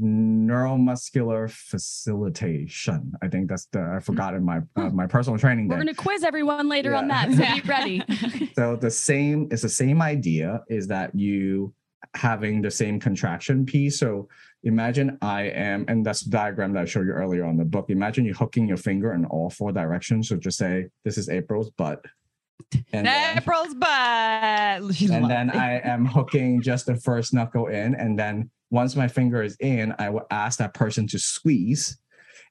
neuromuscular facilitation i think that's the i forgot in my uh, my personal training We're day. going to quiz everyone later on that. So be ready. So the same it's the same idea is that you having the same contraction piece. So imagine I am, and that's the diagram that I showed you earlier on the book. Imagine you hooking your finger in all four directions. So just say this is April's butt. And then, April's butt. And then it. I am hooking just the first knuckle in. And then once my finger is in, I will ask that person to squeeze.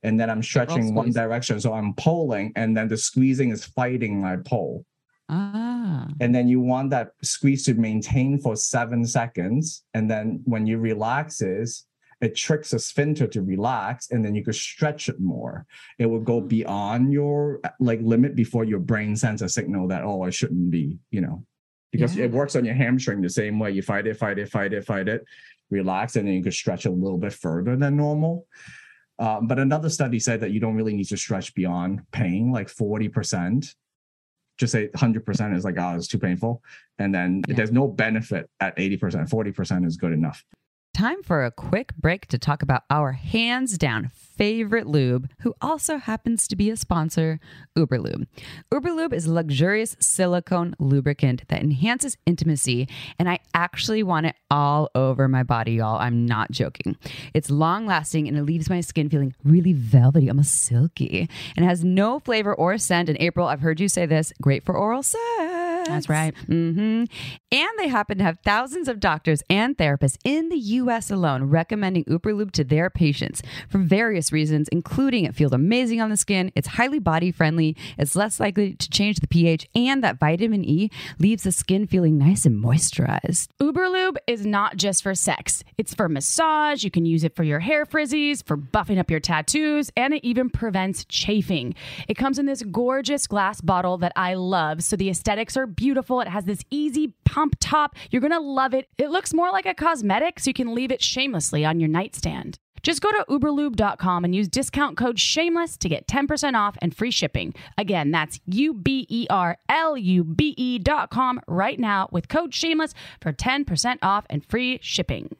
And then I'm stretching one direction. So I'm pulling, and then the squeezing is fighting my pull ah. and then you want that squeeze to maintain for seven seconds and then when you relaxes it tricks the sphincter to relax and then you could stretch it more. It will go mm. beyond your uh, like limit before your brain sends a signal that oh i shouldn't be you know? Because Yeah. it works on your hamstring the same way. You fight it fight it fight it fight it relax and then you could stretch a little bit further than normal. Um, but another study said that you don't really need to stretch beyond pain like 40% just say 100% is like oh it's too painful and then Yeah. there's no benefit at 80% 40% is good enough Time for a quick break to talk about our hands down favorite lube, who also happens to be a sponsor, Uberlube. Uberlube is a luxurious silicone lubricant that enhances intimacy, and I actually want it all over my body, y'all. I'm not joking. It's long lasting and it leaves my skin feeling really velvety, almost silky, and has no flavor or scent. In April, I've heard you say this great for oral sex. That's right. hmm And they happen to have thousands of doctors and therapists in the US alone recommending Uberlube to their patients for various reasons, including it feels amazing on the skin, it's highly body friendly, it's less likely to change the pH, and that vitamin E leaves the skin feeling nice and moisturized. Uberlube is not just for sex. It's for massage. You can use it for your hair frizzies, for buffing up your tattoos, and it even prevents chafing. It comes in this gorgeous glass bottle that I love. So the aesthetics are beautiful. It has this easy pump top. You're going to love it. It looks more like a cosmetic, so you can leave it shamelessly on your nightstand. Just go to uberlube.com and use discount code shameless to get 10% off and free shipping. Again, that's U B E R L U B E.com right now with code shameless for 10% off and free shipping.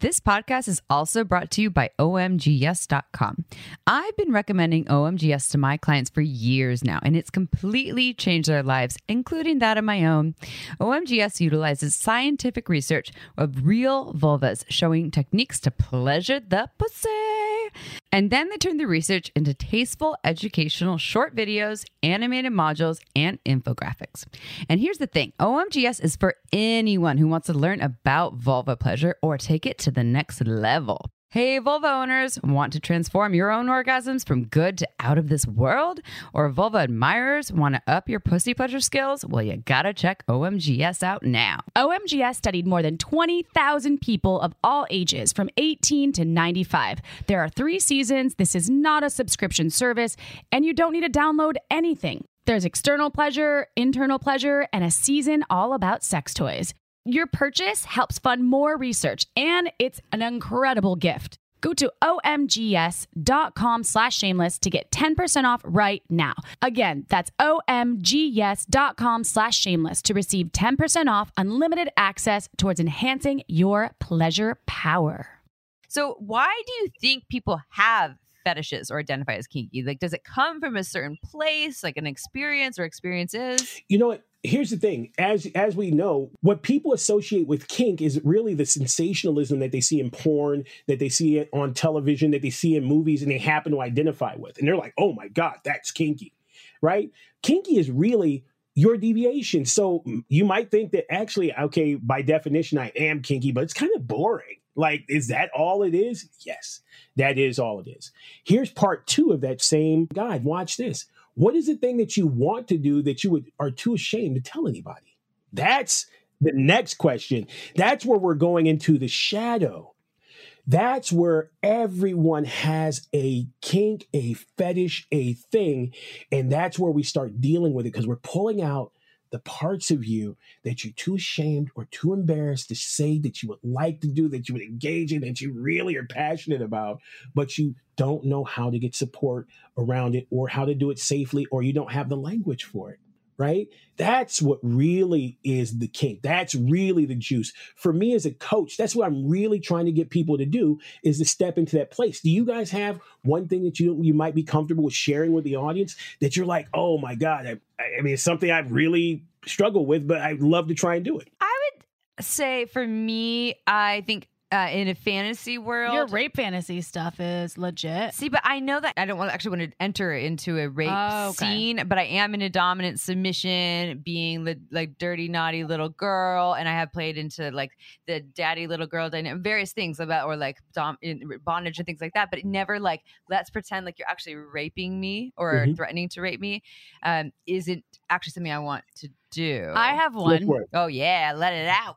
This podcast is also brought to you by OMGYes.com. I've been recommending OMGYes to my clients for years now, and it's completely changed their lives, including that of my own. OMGYes utilizes scientific research of real vulvas showing techniques to pleasure the pussy. And then they turn the research into tasteful, educational short videos, animated modules, and infographics. And here's the thing OMGYes is for anyone who wants to learn about vulva pleasure or take it to the next level. Hey, vulva owners, want to transform your own orgasms from good to out of this world? Or vulva admirers want to up your pussy pleasure skills? Well, you gotta check OMGYes out now. OMGYes studied more than 20,000 people of all ages from 18 to 95. There are three seasons. This is not a subscription service, and you don't need to download anything. There's external pleasure, internal pleasure, and a season all about sex toys. Your purchase helps fund more research, and it's an incredible gift. Go to omgyes.com slash shameless to get 10% off right now. Again, that's omgyes.com slash shameless to receive 10% off unlimited access towards enhancing your pleasure power. So why do you think people have fetishes or identify as kinky? Like, does it come from a certain place, like an experience or experiences? You know what? Here's the thing. As as we know, what people associate with kink is really the sensationalism that they see in porn, that they see it on television, that they see in movies, and they happen to identify with. And they're like, oh my God, that's kinky. Right? Kinky is really your deviation. So you might think that actually, okay, by definition, I am kinky, but it's kind of boring. Like, is that all it is? Yes, that is all it is. Here's part two of that same guide. Watch this. What is the thing that you want to do that you would are too ashamed to tell anybody? That's the next question. That's where we're going into the shadow. That's where everyone has a kink, a fetish, a thing. And that's where we start dealing with it because we're pulling out the parts of you that you're too ashamed or too embarrassed to say that you would like to do, that you would engage in, that you really are passionate about, but you don't know how to get support around it or how to do it safely, or you don't have the language for it right? That's what really is the kink. That's really the juice. For me as a coach, that's what I'm really trying to get people to do is to step into that place. Do you guys have one thing that you you might be comfortable with sharing with the audience that you're like, oh my God, I, I mean, it's something I've really struggled with, but I'd love to try and do it. I would say for me, I think uh, in a fantasy world. Your rape fantasy stuff is legit. See, but I know that I don't want actually want to enter into a rape Oh, okay. scene, but I am in a dominant submission, being the like dirty, naughty little girl, and I have played into like the daddy little girl dynamic, various things about or like dom- in, bondage and things like that. But never like let's pretend like you're actually raping me or Mhm. threatening to rape me. Um, isn't actually something I want to do. I have Go one. for it. Oh yeah, let it out.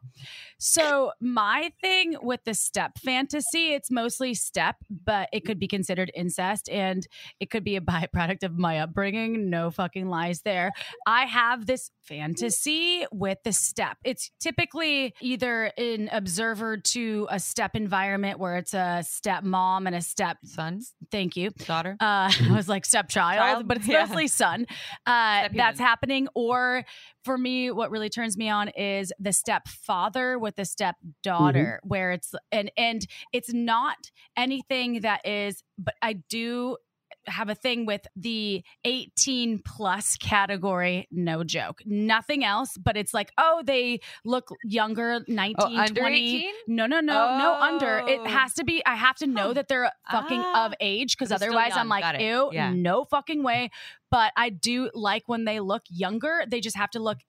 So my thing with the step fantasy, it's mostly step, but it could be considered incest and it could be a byproduct of my upbringing. No fucking lies there. I have this fantasy with the step. It's typically either an observer to a step environment where it's a step mom and a step Son, thank you. daughter. Uh, I was like stepchild, Child? but it's Yeah. mostly son. Uh, that's happening. Or for me, what really turns me on is the stepfather with the mm-hmm. stepdaughter, where it's and and it's not anything that is, but I do have a thing with the 18 plus category no joke nothing else but it's like oh they look younger 19 Oh, under 20 18? no no no no under it Oh. has to be i have to know Huh. that they're fucking Ah. of age because otherwise i'm like ew Yeah. no fucking way but i do like when they look younger they just have to look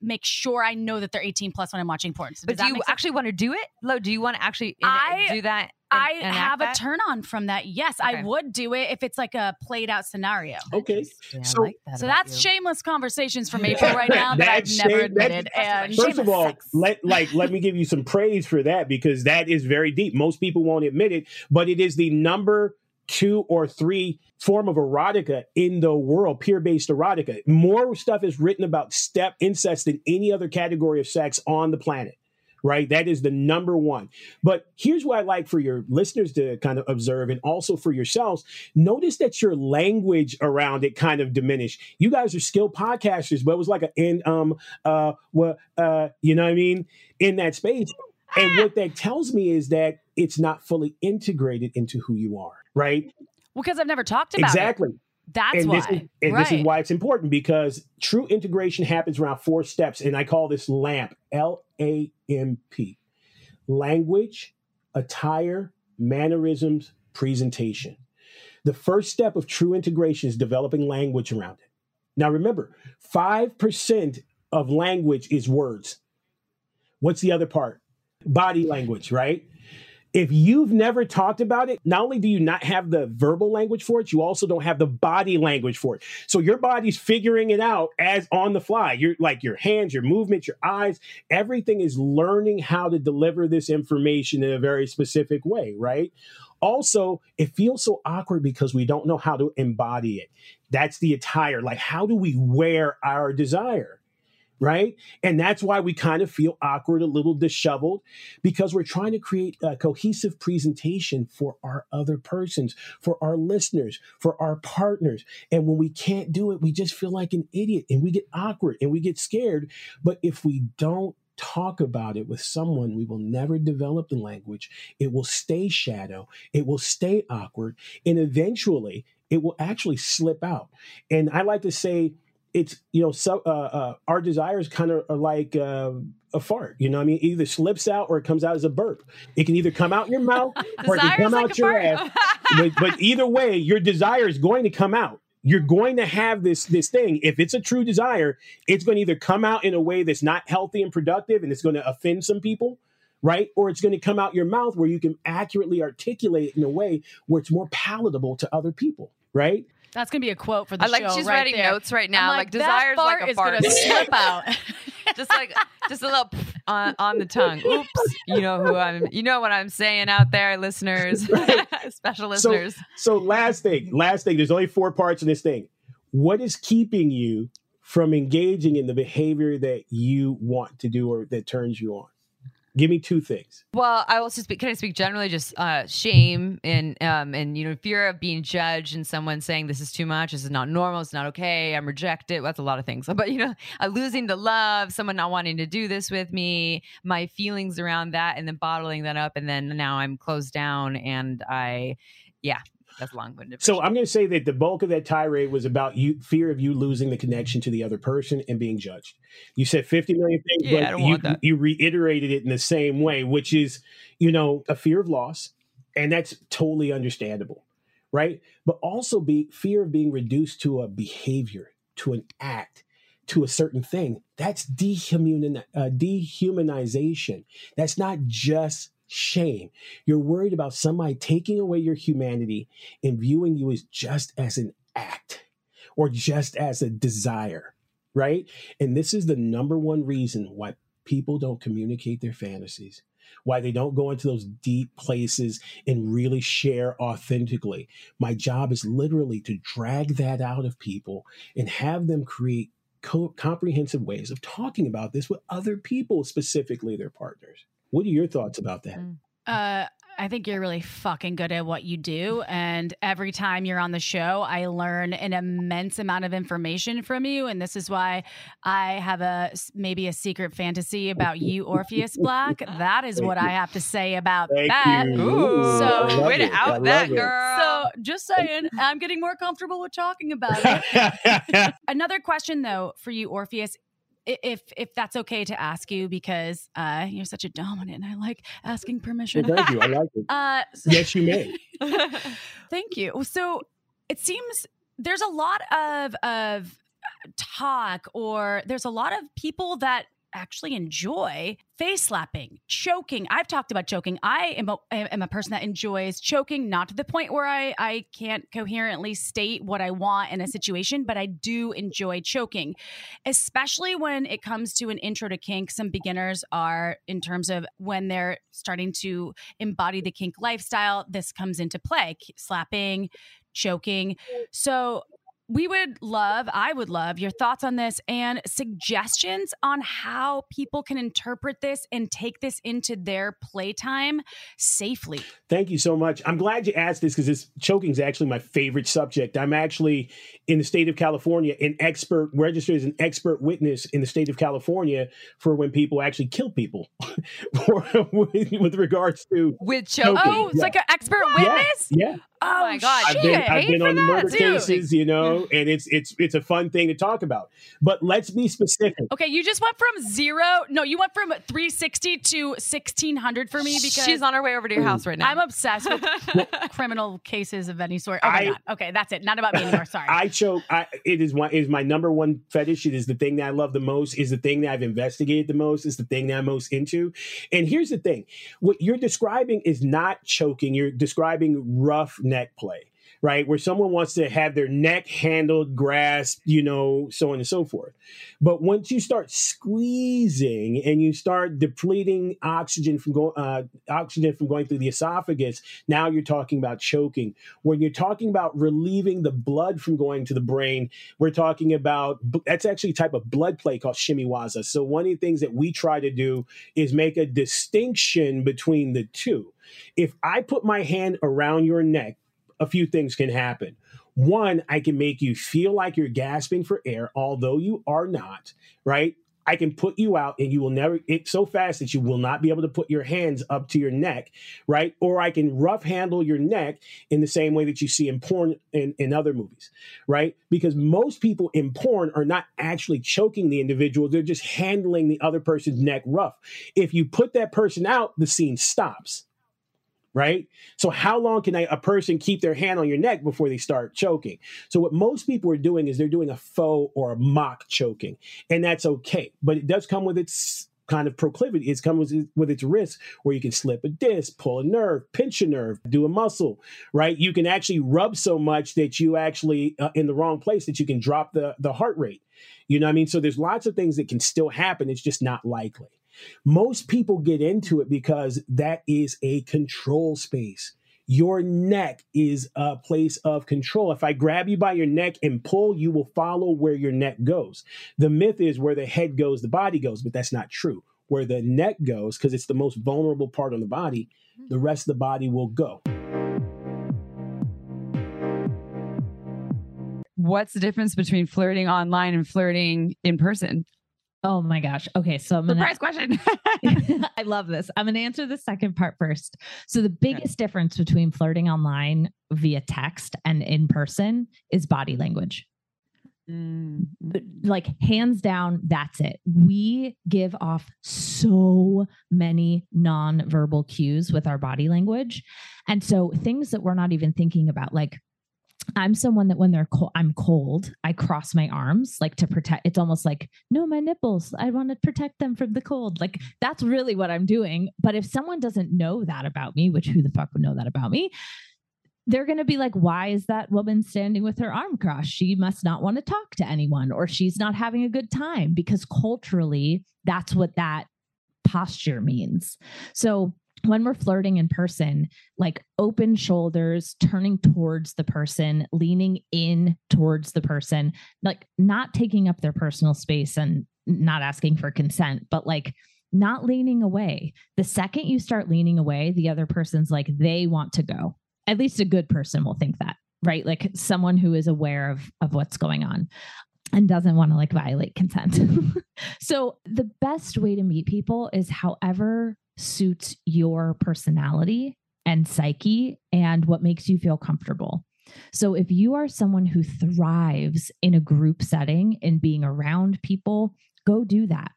make sure i know that they're 18 plus when i'm watching porn So But do you actually want to do it? Lo, do you want to actually in- I- do that? And- I and have a that? turn on from that. Yes, I would do it if it's like a played out scenario. Okay. Yeah, So- like that So that's you. shameless conversations from April right now that I've That's never shame- that's- admitted. And First of shameless all, sex. let like let me give you some praise for that because that is very deep. Most people won't admit it, but it is the number two or three form of erotica in the world, peer-based erotica. More stuff is written about step incest than any other category of sex on the planet. Right? That is the number one. But here's what I like for your listeners to kind of observe and also for yourselves. Notice that your language around it kind of diminished. You guys are skilled podcasters, but it was like a in um uh what uh you know what I mean in that space. And what that tells me is that it's not fully integrated into who you are, right? Well, because I've never talked about it. exactly. it. That's and why. This is, and right. this is why it's important because true integration happens around four steps. And I call this LAMP, L A M P language, attire, mannerisms, presentation. The first step of true integration is developing language around it. Now remember, 5% of language is words. What's the other part? Body language, right? If you've never talked about it, not only do you not have the verbal language for it, you also don't have the body language for it. So your body's figuring it out as on the fly. You're like your hands, your movements, your eyes, everything is learning how to deliver this information in a very specific way, right? Also, it feels so awkward because we don't know how to embody it. That's the attire. Like, how do we wear our desire? Right? And that's why we kind of feel awkward, a little disheveled, because we're trying to create a cohesive presentation for our other persons, for our listeners, for our partners. And when we can't do it, we just feel like an idiot and we get awkward and we get scared. But if we don't talk about it with someone, we will never develop the language. It will stay shadow, it will stay awkward, and eventually it will actually slip out. And I like to say, it's you know so uh, uh, our desires kind of are like uh, a fart you know what i mean? It either slips out or it comes out as a burp. It can either come out in your mouth or it can come like out your ass. But, but either way your desire is going to come out. You're going to have this this thing. If it's a true desire it's going to either come out in a way that's not healthy and productive and it's going to offend some people right? Or it's going to come out your mouth where you can accurately articulate it in a way where it's more palatable to other people right That's gonna be a quote for the I like show she's right writing there. notes right I'm now. like, Like, desires fart like a is fart. gonna slip out. just like just a little on, on the tongue. Oops. You know who I'm you know what I'm saying out there, listeners. Special listeners. So last thing, last thing. There's only four parts in this thing. What is keeping you from engaging in the behavior that you want to do or that turns you on? Give me two things. Well, I will just. Can I speak generally? Just uh, shame and um, and you know fear of being judged and someone saying this is too much. This is not normal. It's not okay. I'm rejected. That's a lot of things. But you know, uh, losing the love, someone not wanting to do this with me, my feelings around that, and then bottling that up, and then now I'm closed down, and I, yeah, that's long winded. So I'm going to say that the bulk of that tirade was about you fear of you losing the connection to the other person and being judged. You said 50 million things, Yeah, I but don't you, want that. you reiterated it in the same way, which is, you know, a fear of loss, and that's totally understandable, right? But also be fear of being reduced to a behavior, to an act, to a certain thing. That's dehuman, uh, dehumanization. That's not just shame. You're worried about somebody taking away your humanity and viewing you as just as an act or just as a desire, right? And this is the number one reason why people don't communicate their fantasies, why they don't go into those deep places and really share authentically. My job is literally to drag that out of people and have them create co- comprehensive ways of talking about this with other people, specifically their partners. What are your thoughts about that? Mm. Uh, I think you're really fucking good at what you do. And every time you're on the show, I learn an immense amount of information from you. And this is why I have a maybe a secret fantasy about you, Orpheus Black. That is Thank what you. I have to say about Thank that. you. Ooh, So- I love way to out love that it. girl. So just saying, I'm getting more comfortable with talking about it. Another question though for you, Orpheus. If if that's okay to ask you because uh, you're such a dominant, and I like asking permission. Well, thank you. I like it. Uh, Yes, you may. Thank you. So it seems there's a lot of of talk or there's a lot of people that actually enjoy face slapping, choking. I've talked about choking. I am a, am a person that enjoys choking, not to the point where I, I can't coherently state what I want in a situation, but I do enjoy choking, especially when it comes to an intro to kink. Some beginners are, in terms of when they're starting to embody the kink lifestyle, this comes into play slapping, choking. So, we would love, I would love your thoughts on this and suggestions on how people can interpret this and take this into their playtime safely. Thank you so much. I'm glad you asked this because this choking is actually my favorite subject. I'm actually in the state of California, an expert, registered as an expert witness in the state of California for when people actually kill people with, with regards to. With choking. Oh, it's Yeah. like an expert Yeah, witness? yeah. Oh, my God. I've been, I've been on that, murder dude. cases, you know, and it's it's it's a fun thing to talk about. But let's be specific. Okay, you just went from zero. No, you went from 360 to 1600 for me because she's on her way over to your house right now. I'm obsessed with criminal cases of any sort. Oh my I- God. Okay, that's it. Not about me anymore. Sorry. I choke. I, it is one. It is my number one fetish. It is the thing that I love the most. Is the thing that I've investigated the most. Is the thing that I'm most into. And here's the thing: what you're describing is not choking. You're describing rough neck play. right? Where someone wants to have their neck handled, grasped, you know, so on and so forth. But once you start squeezing and you start depleting oxygen from going uh, oxygen from going through the esophagus, now you're talking about choking. When you're talking about relieving the blood from going to the brain, we're talking about that's actually a type of blood play called shime-waza. So one of the things that we try to do is make a distinction between the two. If I put my hand around your neck, a few things can happen. One, I can make you feel like you're gasping for air, although you are not, right? I can put you out and you will never, it's so fast that you will not be able to put your hands up to your neck, right? Or I can rough handle your neck in the same way that you see in porn and in other movies, right? Because most people in porn are not actually choking the individual, they're just handling the other person's neck rough. If you put that person out, the scene stops right? So how long can a person keep their hand on your neck before they start choking? So what most people are doing is they're doing a faux or a mock choking, and that's okay. But it does come with its kind of proclivity. It's comes with its risk where you can slip a disc, pull a nerve, pinch a nerve, do a muscle, right? You can actually rub so much that you actually uh, in the wrong place that you can drop the the heart rate. You know what I mean? So there's lots of things that can still happen. It's just not likely. Most people get into it because that is a control space. Your neck is a place of control. If I grab you by your neck and pull, you will follow where your neck goes. The myth is where the head goes, the body goes, but that's not true. Where the neck goes, because it's the most vulnerable part on the body, mm-hmm. the rest of the body will go. What's the difference between flirting online and flirting in person? Oh my gosh. Okay. So I'm Surprise question. I love this. I'm going to answer the second part first. So, the biggest okay. difference between flirting online via text and in person is body language. Mm. Like, hands down, that's it. We give off so many non-verbal cues with our body language. And so, things that we're not even thinking about, like I'm someone that when they're cold, I'm cold, I cross my arms like to protect. It's almost like, no, my nipples, I want to protect them from the cold. Like that's really what I'm doing. But if someone doesn't know that about me, which who the fuck would know that about me? They're going to be like, why is that woman standing with her arm crossed? She must not want to talk to anyone or she's not having a good time because culturally, that's what that posture means. So when we're flirting in person, like open shoulders, turning towards the person, leaning in towards the person, like not taking up their personal space and not asking for consent, but like not leaning away. The second you start leaning away, the other person's like, they want to go. At least a good person will think that, right? Like someone who is aware of, of what's going on and doesn't want to like violate consent. so the best way to meet people is however suits your personality and psyche and what makes you feel comfortable. So, if you are someone who thrives in a group setting and being around people, go do that.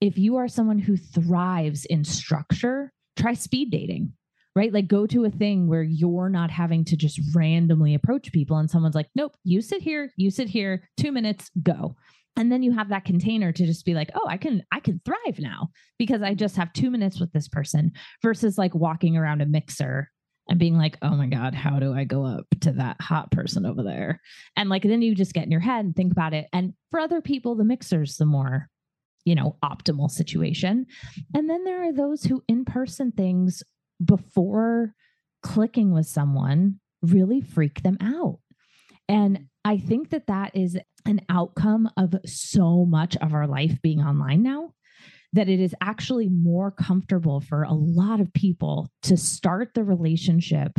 If you are someone who thrives in structure, try speed dating, right? Like, go to a thing where you're not having to just randomly approach people and someone's like, nope, you sit here, you sit here, two minutes, go and then you have that container to just be like oh i can i can thrive now because i just have two minutes with this person versus like walking around a mixer and being like oh my god how do i go up to that hot person over there? And like then you just get in your head and think about it. And for other people the mixer's the more you know optimal situation. And then there are those who in person things before clicking with someone really freak them out. And I think that that is an outcome of so much of our life being online now that it is actually more comfortable for a lot of people to start the relationship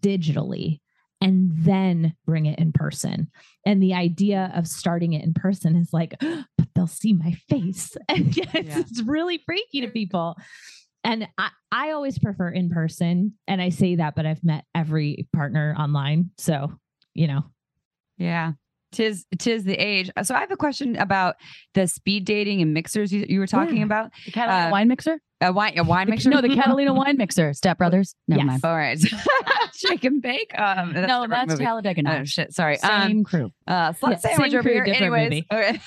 digitally and then bring it in person. And the idea of starting it in person is like, but they'll see my face. And it's, yeah. it's really freaky to people. And I, I always prefer in person. And I say that, but I've met every partner online. So, you know, yeah. Tis tis the age. So I have a question about the speed dating and mixers you, you were talking yeah. about. The Cadillac uh, wine mixer. A wine, a wine mixer. No, the Catalina wine mixer. Step Brothers. Never Yes. mind. All right. Shake and bake. Um, that's a no, that's movie. Talladega Oh shit! Sorry. Same Um, crew. uh, slut Yeah, sandwich over crew, here. different Anyways, okay.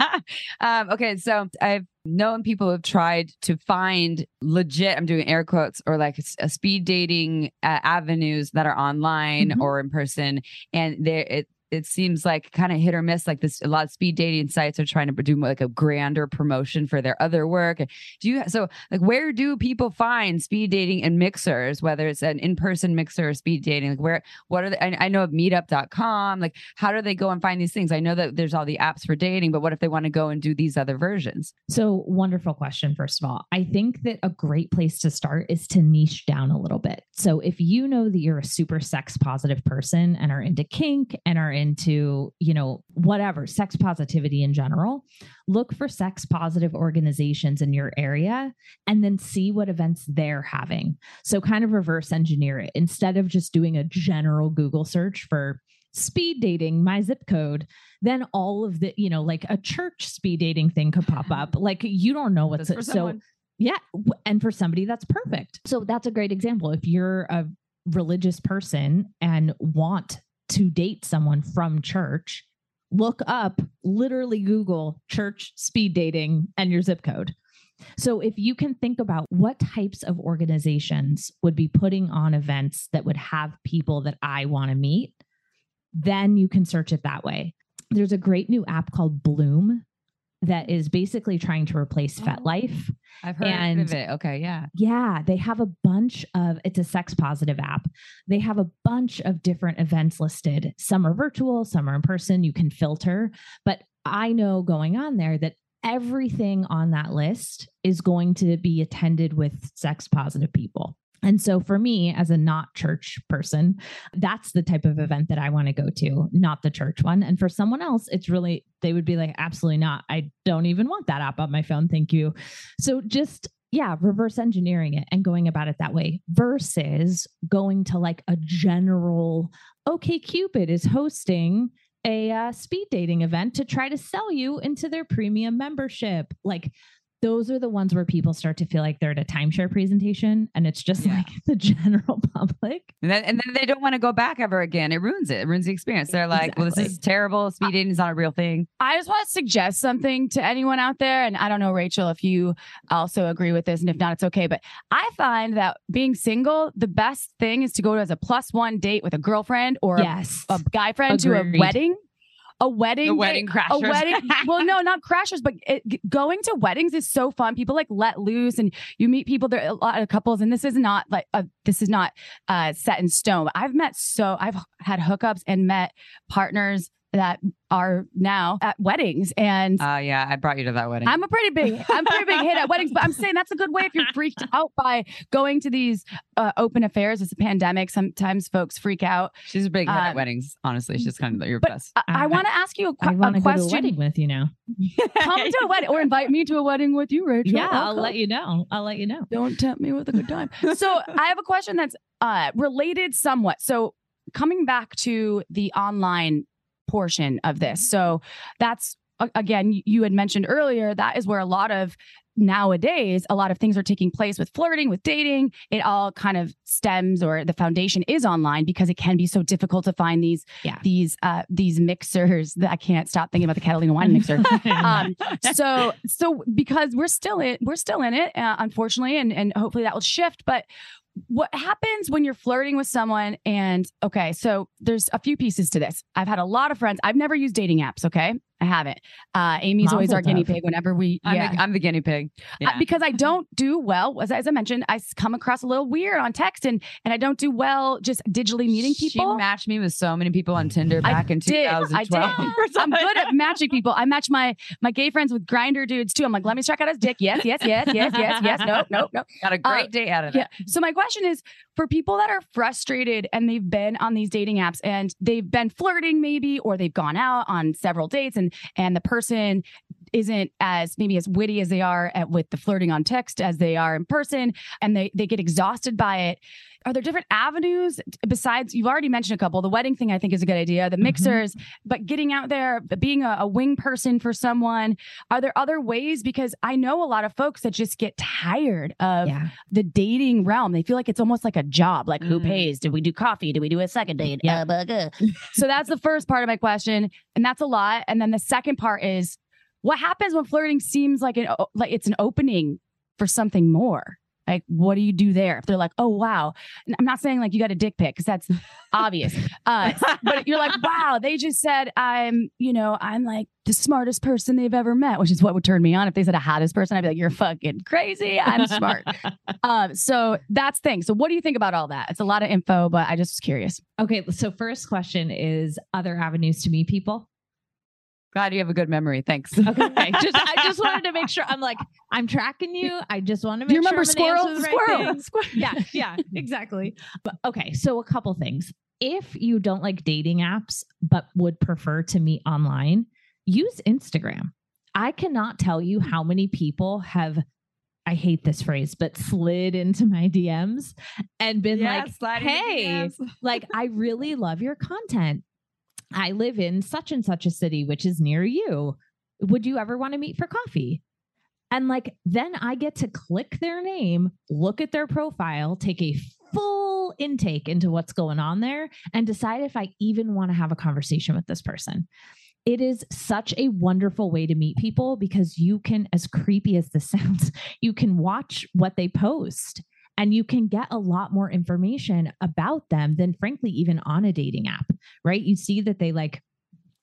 um, okay. So I've known people who've tried to find legit. I'm doing air quotes or like uh, speed dating uh, avenues that are online Mhm. or in person, and there it. It seems like kind of hit or miss. Like this, a lot of speed dating sites are trying to do like a grander promotion for their other work. Do you so like where do people find speed dating and mixers? Whether it's an in-person mixer or speed dating, like where what are I, I know of meetup.com like how do they go and find these things i know that there's all the apps for dating but what if they want to go and do these other versions So, wonderful question, first of all. I think that a great place to start is to niche down a little bit. So, if you know that you're a super sex positive person and are into kink and are into, you know, whatever, sex positivity in general, look for sex positive organizations in your area and then see what events they're having. So, kind of reverse engineer it instead of just doing a general Google search for speed dating, my zip code, then all of the, you know, like a church speed dating thing could pop up. Like you don't know what's for so yeah, and for somebody that's perfect. So that's a great example. If you're a religious person and want to date someone from church, look up, literally Google church speed dating and your zip code. So if you can think about what types of organizations would be putting on events that would have people that I want to meet, then you can search it that way. There's a great new app called Bloom that is basically trying to replace FetLife. Oh, i've heard And- of it okay yeah Yeah, they have a bunch of it's a sex positive app. They have a bunch of different events listed. Some are virtual, some are in person. You can filter, but I know going on there that everything on that list is going to be attended with sex positive people. And so for me as a not church person, that's the type of event that I want to go to, not the church one. And for someone else, it's really they would be like absolutely not. I don't even want that app on my phone. Thank you. So just yeah, reverse engineering it and going about it that way versus going to like a general, OkCupid is hosting a uh, speed dating event to try to sell you into their premium membership. Like those are the ones where people start to feel like they're at a timeshare presentation and it's just Yeah. like the general public. and then, and then they don't want to go back ever again it ruins it it ruins the experience they're like well this is terrible speed dating is not a real thing I just want to suggest something to anyone out there. And I don't know, Rachel, if you also agree with this. And if not, it's okay. But I find that being single, the best thing is to go as a plus one date with a girlfriend or a- yes. a, guy friend to a wedding. A wedding. the wedding crashers A wedding. well, no, not crashers, but it, going to weddings is so fun. People like let loose, and you meet people. There are a lot of couples, and this is not like uh this is not uh, set in stone. I've met so I've had hookups and met partners that are now at weddings, and uh yeah i brought you to that wedding I'm a pretty big, I'm pretty big hit at weddings, but I'm saying that's a good way if you're freaked out by going to these uh, open affairs. It's a pandemic. Sometimes folks freak out. she's a big hit at um, weddings honestly she's kind of your But best I, I I- want to ask you a, I que- want a to go to a question. wedding with you now. Come to a wedding or invite me to a wedding with you, Rachel. Yeah, I'll come. let you know. I'll let you know. Don't tempt me with a good time. so I have a question that's uh, related somewhat. So coming back to the online portion of this. So that's again, you had mentioned earlier that is where a lot of nowadays a lot of things are taking place with flirting with dating it all kind of stems or the foundation is online because it can be so difficult to find these Yeah. these uh these mixers that i can't stop thinking about the catalina wine mixer um so so because we're still in we're still in it uh, unfortunately and and hopefully that will shift but what happens when you're flirting with someone and okay so there's a few pieces to this. I've had a lot of friends i've never used dating apps okay i haven't uh amy's always Mazel our guinea pig whenever we I'm, yeah the, I'm the guinea pig uh, because I don't do well, as, as I mentioned, I come across a little weird on text, and and I don't do well just digitally meeting people. She people. matched me with so many people on Tinder I back in did. I 2012. did. I'm good at matching people. I match my my gay friends with Grindr dudes too. I'm like, let me check out his dick. Yes, yes, yes, yes, yes, yes. Nope, nope, nope. Got a great Uh, day out of it. Yeah. So my question is for people that are frustrated and they've been on these dating apps and they've been flirting maybe or they've gone out on several dates and and the person isn't as maybe as witty as they are at, with the flirting on text as they are in person and they they get exhausted by it. Are there different avenues? Besides you've already mentioned a couple. The wedding thing i think is a good idea the mixers mm-hmm. but getting out there being a, a, wing person for someone. Are there other ways? Because i know a lot of folks that just get tired of yeah. the dating realm. They feel like it's almost like a job like mm. who pays? Did we do coffee? Did we do a second date? Yeah. Uh, so that's the first part of my question and that's a lot and then the second part is what happens when flirting seems like an like it's an opening for something more like, what do you do there? If they're like, oh, wow. I'm not saying like you got a dick pic because that's obvious. Uh, but you're like, wow, they just said I'm, you know, I'm like the smartest person they've ever met, which is what would turn me on. If they said a hottest person, I'd be like, you're fucking crazy. I'm smart. um, so that's thing. So what do you think about all that? It's a lot of info, but I just was curious. Okay. So first question is other avenues to meet people. God, you have a good memory. Thanks. Okay. just I just wanted to make sure I'm like, I'm tracking you. I just want to make you remember sure squirrel? Squirrel. Right squirrel. Yeah, yeah, exactly. But okay, so a couple things. If you don't like dating apps but would prefer to meet online, use Instagram. I cannot tell you how many people have I hate this phrase, but slid into my DMs and been yes, like, hey, like, I really love your content. I live in such and such a city, which is near you. Would you ever want to meet for coffee? And like, then I get to click their name, look at their profile, take a full intake into what's going on there, and decide if I even want to have a conversation with this person. It is such a wonderful way to meet people because you can, as creepy as this sounds, you can watch what they post and you can get a lot more information about them than frankly even on a dating app right you see that they like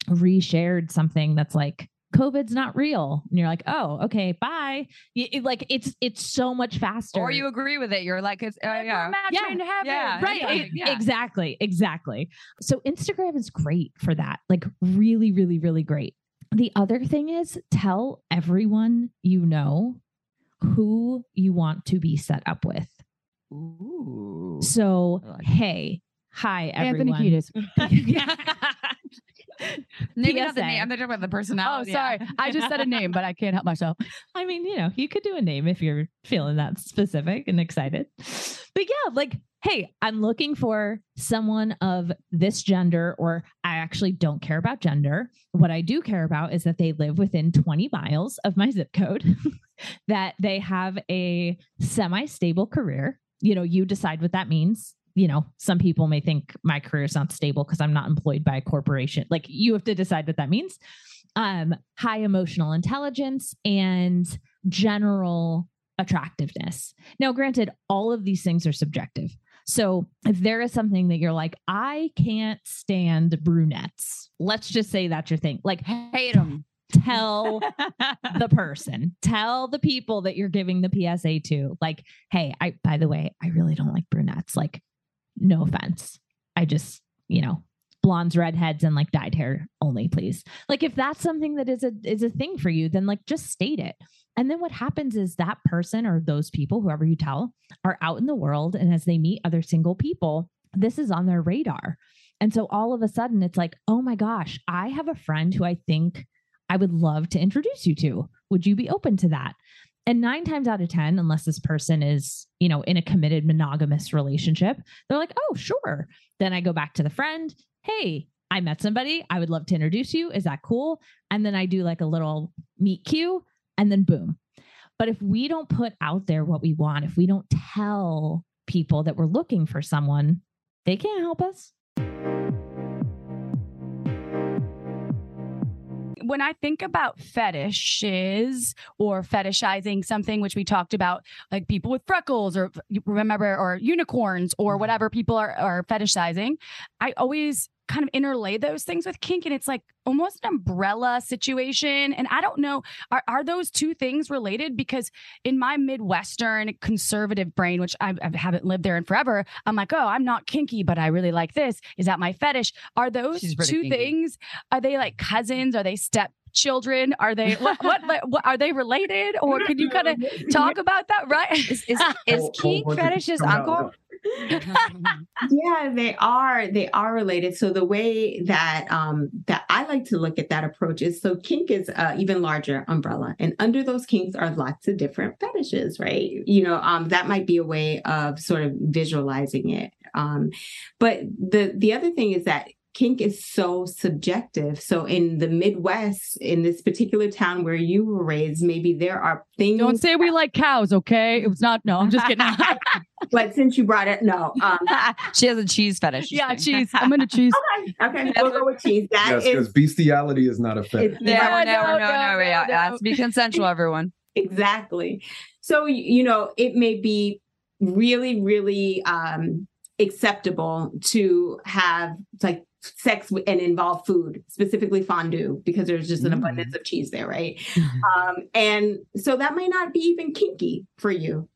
reshared something that's like COVID's not real. And you're like, oh, okay, bye. It, like it's it's so much faster. Or you agree with it. You're like, it's uh, yeah, yeah, yeah, right, yeah. exactly, exactly. So Instagram is great for that. Like really, really, really great. The other thing is tell everyone you know who you want to be set up with. Ooh. So, like hey, hi everyone. Anthony Kiedis. Maybe not the name. I'm talking about the personality. Oh, sorry. I just said a name, but I can't help myself. I mean, you know, you could do a name if you're feeling that specific and excited. But yeah, like, hey, I'm looking for someone of this gender, or I actually don't care about gender. What I do care about is that they live within 20 miles of my zip code, that they have a semi stable career. You know, you decide what that means you know, some people may think my career is not stable because I'm not employed by a corporation. Like you have to decide what that means. Um, high emotional intelligence and general attractiveness. Now, granted, all of these things are subjective. So if there is something that you're like, I can't stand brunettes, let's just say that's your thing. Like, hate them. Tell the person, tell the people that you're giving the PSA to, like, hey, I, by the way, I really don't like brunettes. Like, no offense. I just, you know, blondes, redheads, and like dyed hair only, please. Like if that's something that is a is a thing for you, then like just state it. And then what happens is that person or those people, whoever you tell, are out in the world. And as they meet other single people, this is on their radar. And so all of a sudden it's like, oh my gosh, I have a friend who I think I would love to introduce you to. Would you be open to that? And nine times out of 10, unless this person is, you know, in a committed monogamous relationship, they're like, oh, sure. Then I go back to the friend. Hey, I met somebody. I would love to introduce you. Is that cool? And then I do like a little meet cue and then boom. But if we don't put out there what we want, if we don't tell people that we're looking for someone, they can't help us. When I think about fetishes or fetishizing something, which we talked about, like people with freckles or remember, or unicorns or mm-hmm. whatever people are, are fetishizing, I always kind of interlay those things with kink and it's like almost an umbrella situation and i don't know are, are those two things related because in my midwestern conservative brain which I, I haven't lived there in forever i'm like oh i'm not kinky but i really like this is that my fetish are those two kinky. things are they like cousins are they step children? Are they what, what, what, are they related? Or could you kind of talk about that? Right? Is is, is kink fetish's uncle? yeah, they are. They are related. So the way that um, that I like to look at that approach is so kink is uh, even larger umbrella, and under those kinks are lots of different fetishes, right? You know, um, that might be a way of sort of visualizing it. Um, but the the other thing is that kink is so subjective. So in the Midwest, in this particular town where you were raised, maybe there are things. Don't say we like cows, okay? It was not. No, I'm just kidding. but since you brought it, no. Um, she has a cheese fetish. Yeah, cheese. I'm into cheese. okay, okay, we'll go with cheese. That yes, because bestiality is not a fetish. No, no, no, no, no, yeah, It has to be consensual, everyone. exactly. So you know, it may be really, really um acceptable to have like sex and involve food, specifically fondue, because there's just an abundance of cheese there, right? um, and so that might not be even kinky for you.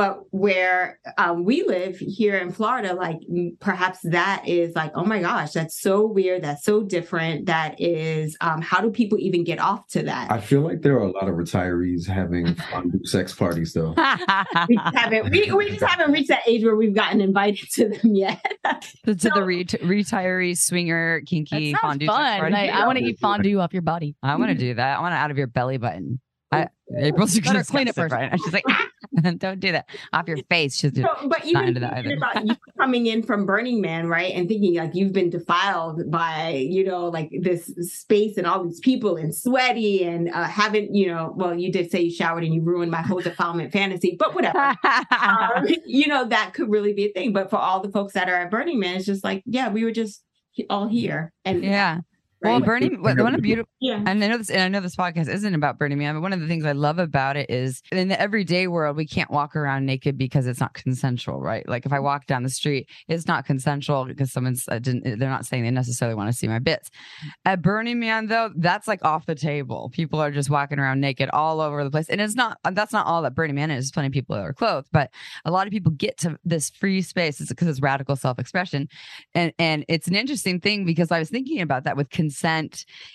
But where um, we live here in Florida, like perhaps that is like, oh my gosh, that's so weird. That's so different. That is, um, how do people even get off to that? I feel like there are a lot of retirees having fondue sex parties, though. we just haven't we, we just haven't reached that age where we've gotten invited to them yet. to to the ret- retiree swinger kinky Sounds fondue sex fun. party. Like, I want to eat fondue off your body. I want to do that. I want it out of your belly button. I, April's Better gonna clean it first. Right? She's like, don't do that off your face. She's So, but even into that either. about you coming in from Burning Man, right, and thinking like you've been defiled by you know like this space and all these people and sweaty and uh, haven't you know well you did say you showered and you ruined my whole defilement fantasy, but whatever. um, you know that could really be a thing. But for all the folks that are at Burning Man, it's just like yeah, we were just all here and Yeah. Well, Right. Burning, what- one of beautiful, yeah. and I know this, and I know this podcast isn't about Burning Man, but one of the things I love about it is in the everyday world, we can't walk around naked because it's not consensual, right? Like if I walk down the street, it's not consensual because someone's uh, didn't, they're not saying they necessarily want to see my bits. At Burning Man, though, that's like off the table. People are just walking around naked all over the place, and it's not. That's not all that Burning Man is. There's plenty of people that are clothed, but a lot of people get to this free space because it's radical self-expression, and and it's an interesting thing because I was thinking about that with consent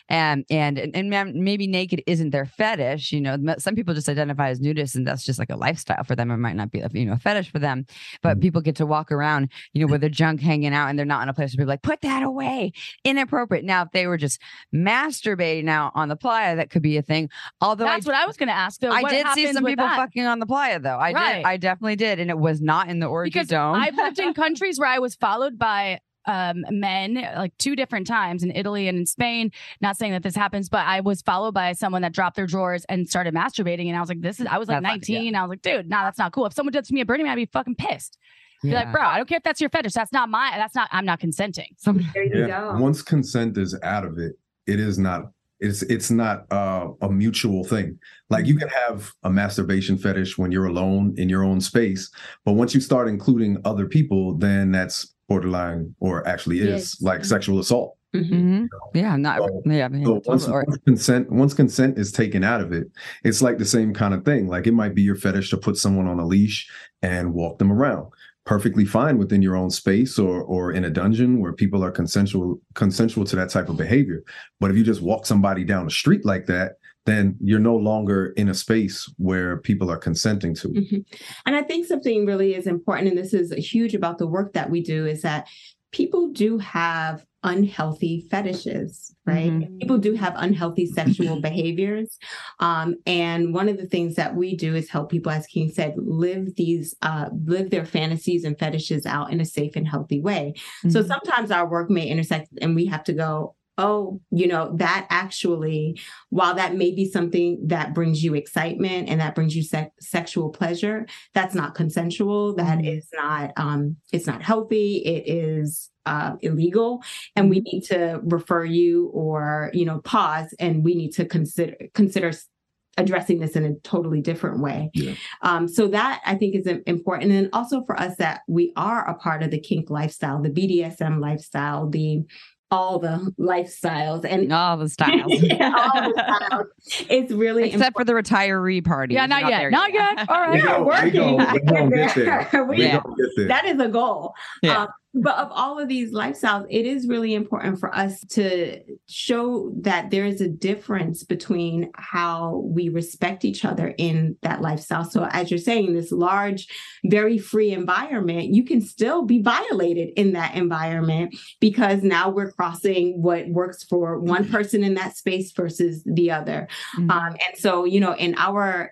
and and and, and maybe naked isn't their fetish you know some people just identify as nudists and that's just like a lifestyle for them it might not be a, you know a fetish for them but mm-hmm. people get to walk around you know mm. with their junk hanging out and they're not in a place where people like put that away inappropriate now if they were just masturbating out on the playa that could be a thing although That's I, what I was going to ask. Though. I did see some people that? fucking on the playa though i Right. did i definitely did and it was not in the orgy because dome I've lived in countries where I was followed by um, men like two different times in Italy and in Spain. Not saying that this happens, but I was followed by someone that dropped their drawers and started masturbating. And I was like, this is, I was like That's not- 19. I was like, dude, nah, that's not cool. If someone did to me at Burning Man, I'd be fucking pissed. Be like, bro, I don't care if that's your fetish. That's not my, that's not, I'm not consenting. Somebody- there you Yeah. go. Once consent is out of it, it is not. It's it's not uh, a mutual thing. Like you can have a masturbation fetish when you're alone in your own space, but once you start including other people, then that's borderline or actually is Yes. like sexual assault. Mhm. Mhm. yeah i'm not So- yeah, yeah So once. Or- once consent once consent is taken out of it, it's like the same kind of thing. Like it might be your fetish to put someone on a leash and walk them around. Perfectly fine within your own space or or in a dungeon where people are consensual consensual to that type of behavior. But if you just walk somebody down the street like that, then you're no longer in a space where people are consenting to. Mhm. And I think something really is important, and this is huge about the work that we do, is that people do have unhealthy fetishes, right? Mhm. People do have unhealthy sexual behaviors. Um, and one of the things that we do is help people, as King said, live these, uh, live their fantasies and fetishes out in a safe and healthy way. So Mhm. sometimes our work may intersect and we have to go, oh, you know, that actually, while that may be something that brings you excitement and that brings you se- sexual pleasure, that's not consensual. That Mhm. not, um, it's not healthy. It is uh, illegal, and we need to refer you or you know pause, and we need to consider consider addressing this in a totally different way. Yeah. Um, so that I think is important, and also for us that we are a part of the kink lifestyle, the BDSM lifestyle, the all the lifestyles, and all the styles Yeah, all the styles. It's really except for the retiree party Yeah, not yet. Not yet. All right, We right. go, we working. go, we gonna get there. We- We Yeah. get there. that is a goal. Yeah. Um, but of all of these lifestyles, it is really important for us to show that there is a difference between how we respect each other in that lifestyle. So, as you're saying, this large, very free environment, you can still be violated in that environment because now we're crossing what works for one person in that space versus the other. Mm-hmm. Um, and so, you know, in our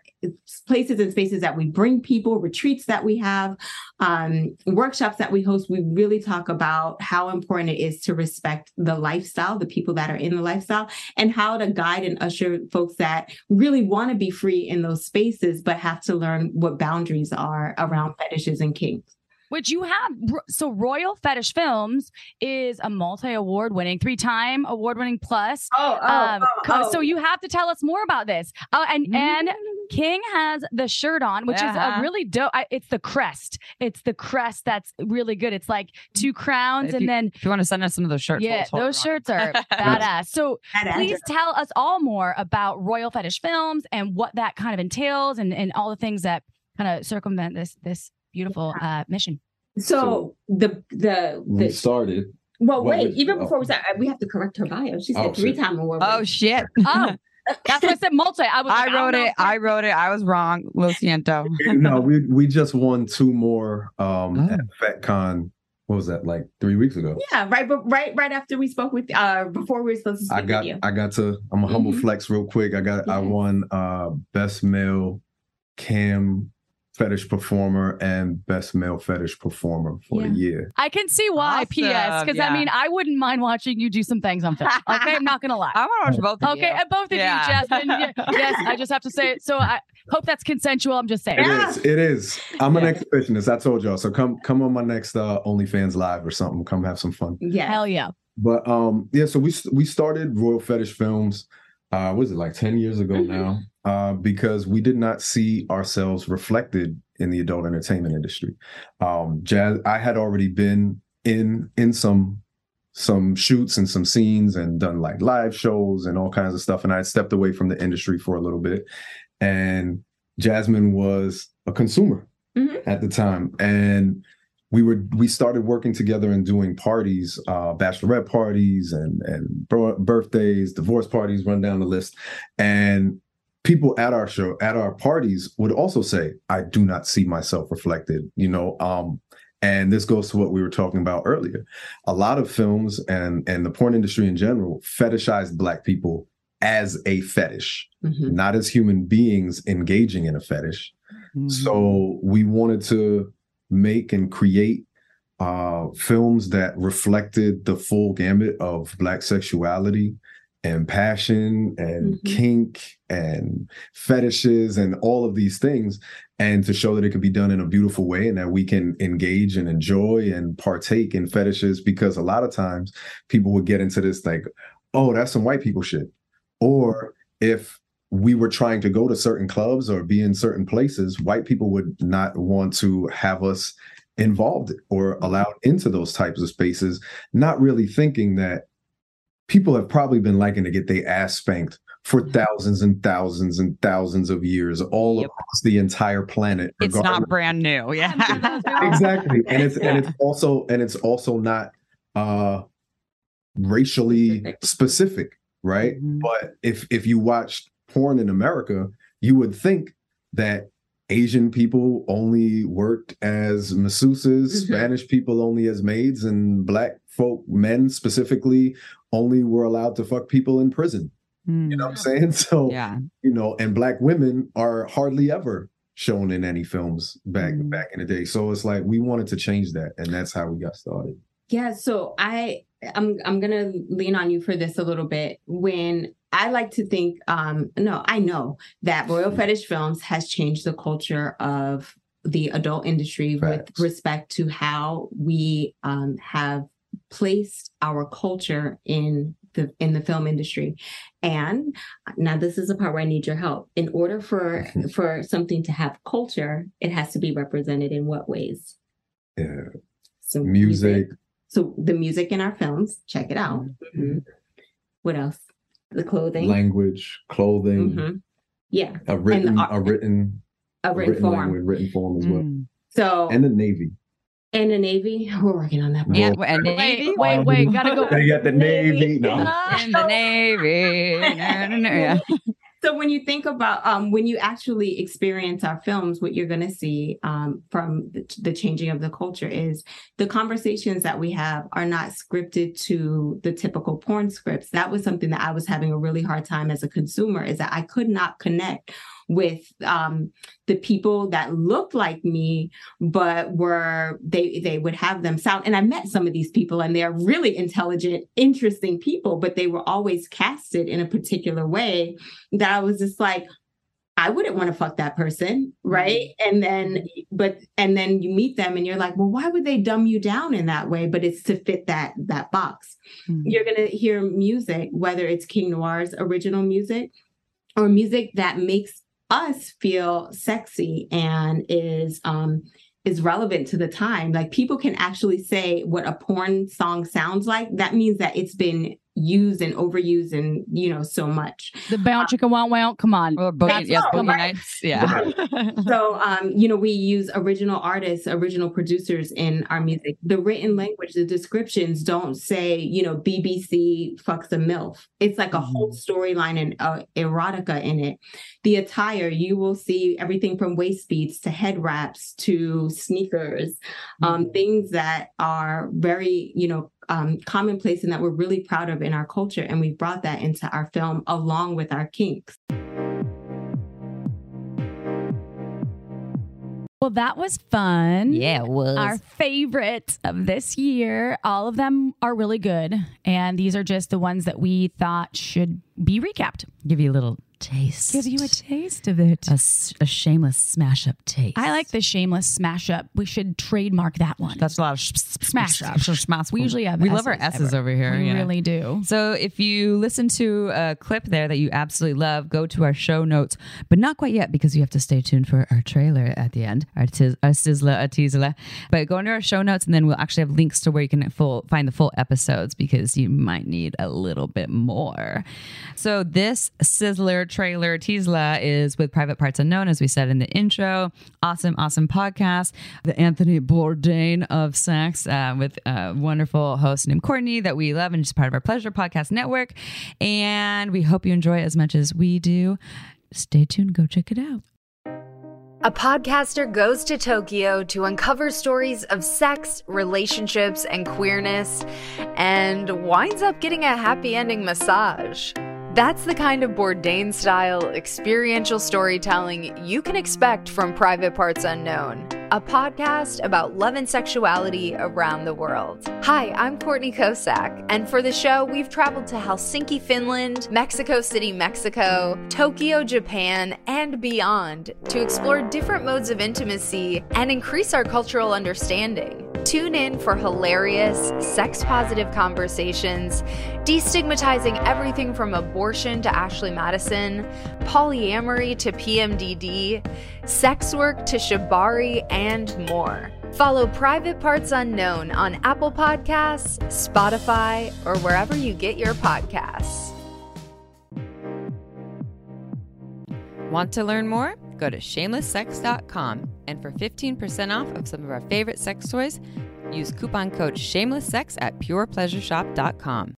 places and spaces that we bring people, retreats that we have, um, workshops that we host, we really talk about how important it is to respect the lifestyle, the people that are in the lifestyle, and how to guide and usher folks that really want to be free in those spaces, but have to learn what boundaries are around fetishes and kinks which you have. So Royal Fetish Films is a multi-award winning, three-time award-winning plus. Oh, oh, um, oh, oh. So you have to tell us more about this. Uh, and Mm-hmm. and King has the shirt on, which is Uh-huh. a really dope. I, it's the crest. It's the crest that's really good. It's like two crowns, If and you, then if you want to send us some of those shirts, yeah, we'll those rock shirts are badass. So Badass. please tell us all more about Royal Fetish Films and what that kind of entails, and and all the things that kind of circumvent this this beautiful uh, mission. So, the the We the started. well, what wait. was- even oh. it. we start, we have to correct her bio. She said Oh, shit. three time award. Oh shit! Oh, that's what I said. Multi. I was. I like, don't wrote know it. I wrote it. I was wrong. Lo siento. no, we we just won two more um Oh. at FetCon. What was that like three weeks ago? Yeah, right, but right, right after we spoke with, uh, before we were supposed to speak I got with you. I got to I'm a humble Mhm. flex real quick. I got I won uh best male cam fetish performer and best male fetish performer for Yeah. the year. I can see why. P.S. Because yeah. I mean, I wouldn't mind watching you do some things on film. Okay, I'm not gonna lie. I want to watch both of Okay, you. and both of Yeah. you, Jasmine. yes, I just have to say it. So I hope that's consensual. I'm just saying. It is. It is. I'm an Yeah. exhibitionist. I told y'all. So come come on my next uh OnlyFans live or something. Come have some fun. Yeah. Hell yeah. But um, yeah, so we we started Royal Fetish Films. Uh, what was it like ten years ago Mhm. now? Uh, because we did not see ourselves reflected in the adult entertainment industry. Um, jazz. I had already been in in some some shoots and some scenes and done like live shows and all kinds of stuff. And I had stepped away from the industry for a little bit. And Jasmine was a consumer Mhm. at the time, and we were we started working together and doing parties, uh, bachelorette parties and and birthdays, divorce parties, run down the list, and people at our show at our parties would also say, "I do not see myself reflected," you know. Um, and this goes to what we were talking about earlier. A lot of films and and the porn industry in general fetishized Black people as a fetish, Mhm. not as human beings engaging in a fetish. Mm-hmm. So we wanted to make and create uh, films that reflected the full gamut of Black sexuality and passion and Mhm. kink and fetishes and all of these things, and to show that it could be done in a beautiful way and that we can engage and enjoy and partake in fetishes because a lot of times people would get into this like, oh, that's some white people shit. Or if we were trying to go to certain clubs or be in certain places, white people would not want to have us involved or allowed into those types of spaces, not really thinking that people have probably been liking to get their ass spanked for thousands and thousands and thousands of years all Yep. across the entire planet. It's not brand new. Yeah. exactly and it's and it's also and it's also not uh racially specific right Mhm. but if if you watched porn in america you would think that asian people only worked as masseuses Mhm. spanish people only as maids and black folk men specifically only were allowed to fuck people in prison you know what i'm saying so Yeah. you know, and black women are hardly ever shown in any films back Mm. back in the day. So it's like we wanted to change that, and that's how we got started. Yeah, so I I'm I'm gonna lean on you for this a little bit. When I like to think, um, no, I know that Royal Fetish Films has changed the culture of the adult industry Facts. with respect to how we um, have placed our culture in the in the film industry. And now this is the part where I need your help. In order for for something to have culture, it has to be represented in what ways? Yeah, So music, so the music in our films, check it out. Mhm. What else? The clothing. language, clothing, Mhm. Yeah, a written art- a written a written form. language, written form as well, Mm. So and the navy. And the Navy, we're working on that. And, part. and Wait, Navy. wait, wait. Gotta go. They got the Navy. No. In the Navy. No, no, no, yeah. So when you think about um, when you actually experience our films, what you're going to see um, from the, the changing of the culture is the conversations that we have are not scripted to the typical porn scripts. That was something that I was having a really hard time as a consumer. Is that I could not connect with um, the people that looked like me, but were they they would have them sound. And I met some of these people, and they're really intelligent, interesting people, but they were always casted in a particular way that I was just like. I wouldn't want to fuck that person, mm-hmm. right? And then, mm-hmm. but and then you meet them, and you're like, well, why would they dumb you down in that way? But it's to fit that that box. Mm-hmm. You're gonna hear music, whether it's King Noire's original music or music that makes us feel sexy and is um is relevant to the time. Like people can actually say what a porn song sounds like. That means that it's been used and overused and you know so much The bounce chicka wow wow. Come on. Or boogie, That's yes, so boogie right. nights. Yeah. so um you know we use original artists original producers in our music the written language the descriptions don't say you know bbc fucks a milf it's like a whole storyline and uh, erotica in it the attire you will see everything from waist beads to head wraps to sneakers um things that are very you know um, commonplace and that we're really proud of in our culture and we brought that into our film along with our kinks Well, that was fun. Yeah, it was. Our favorite of this year. All of them are really good. And these are just the ones that we thought should be recapped. Give you a little taste. Give you a taste of it. A shameless smash up taste. I like the shameless smash up. We should trademark that one. That's a lot of sh- Smash up. smash. We usually have We love our S's over here. We really do. So if you listen to a clip there that you absolutely love, go to our show notes, but not quite yet because you have to stay tuned for our trailer at the end, our, tiz- our sizzler, our teaser. But go into our show notes and then we'll actually have links to where you can full, find the full episodes because you might need a little bit more. So this sizzler, trailer, teaser is with Private Parts Unknown, as we said in the intro. Awesome, awesome podcast. The Anthony Bourdain of sex uh, with a wonderful host named Courtney that we love and just part of our Pleasure Podcast Network. And we hope you enjoy as much as we do. Stay tuned. Go check it out. A podcaster goes to Tokyo to uncover stories of sex, relationships, and queerness, and winds up getting a happy ending massage. That's the kind of Bourdain style experiential storytelling you can expect from Private Parts Unknown, a podcast about love and sexuality around the world. Hi, I'm Courtney Kocak, and for the show, we've traveled to Helsinki, Finland, Mexico City, Mexico, Tokyo, Japan, and beyond to explore different modes of intimacy and increase our cultural understanding. Tune in for hilarious, sex positive conversations, destigmatizing everything from abortion to Ashley Madison, polyamory to PMDD, sex work to shibari, and more. Follow Private Parts Unknown on Apple Podcasts, Spotify, or wherever you get your podcasts. Want to learn more? Go to shamelesssex.com and for 15% off of some of our favorite sex toys, use coupon code shamelesssex at purepleasureshop.com.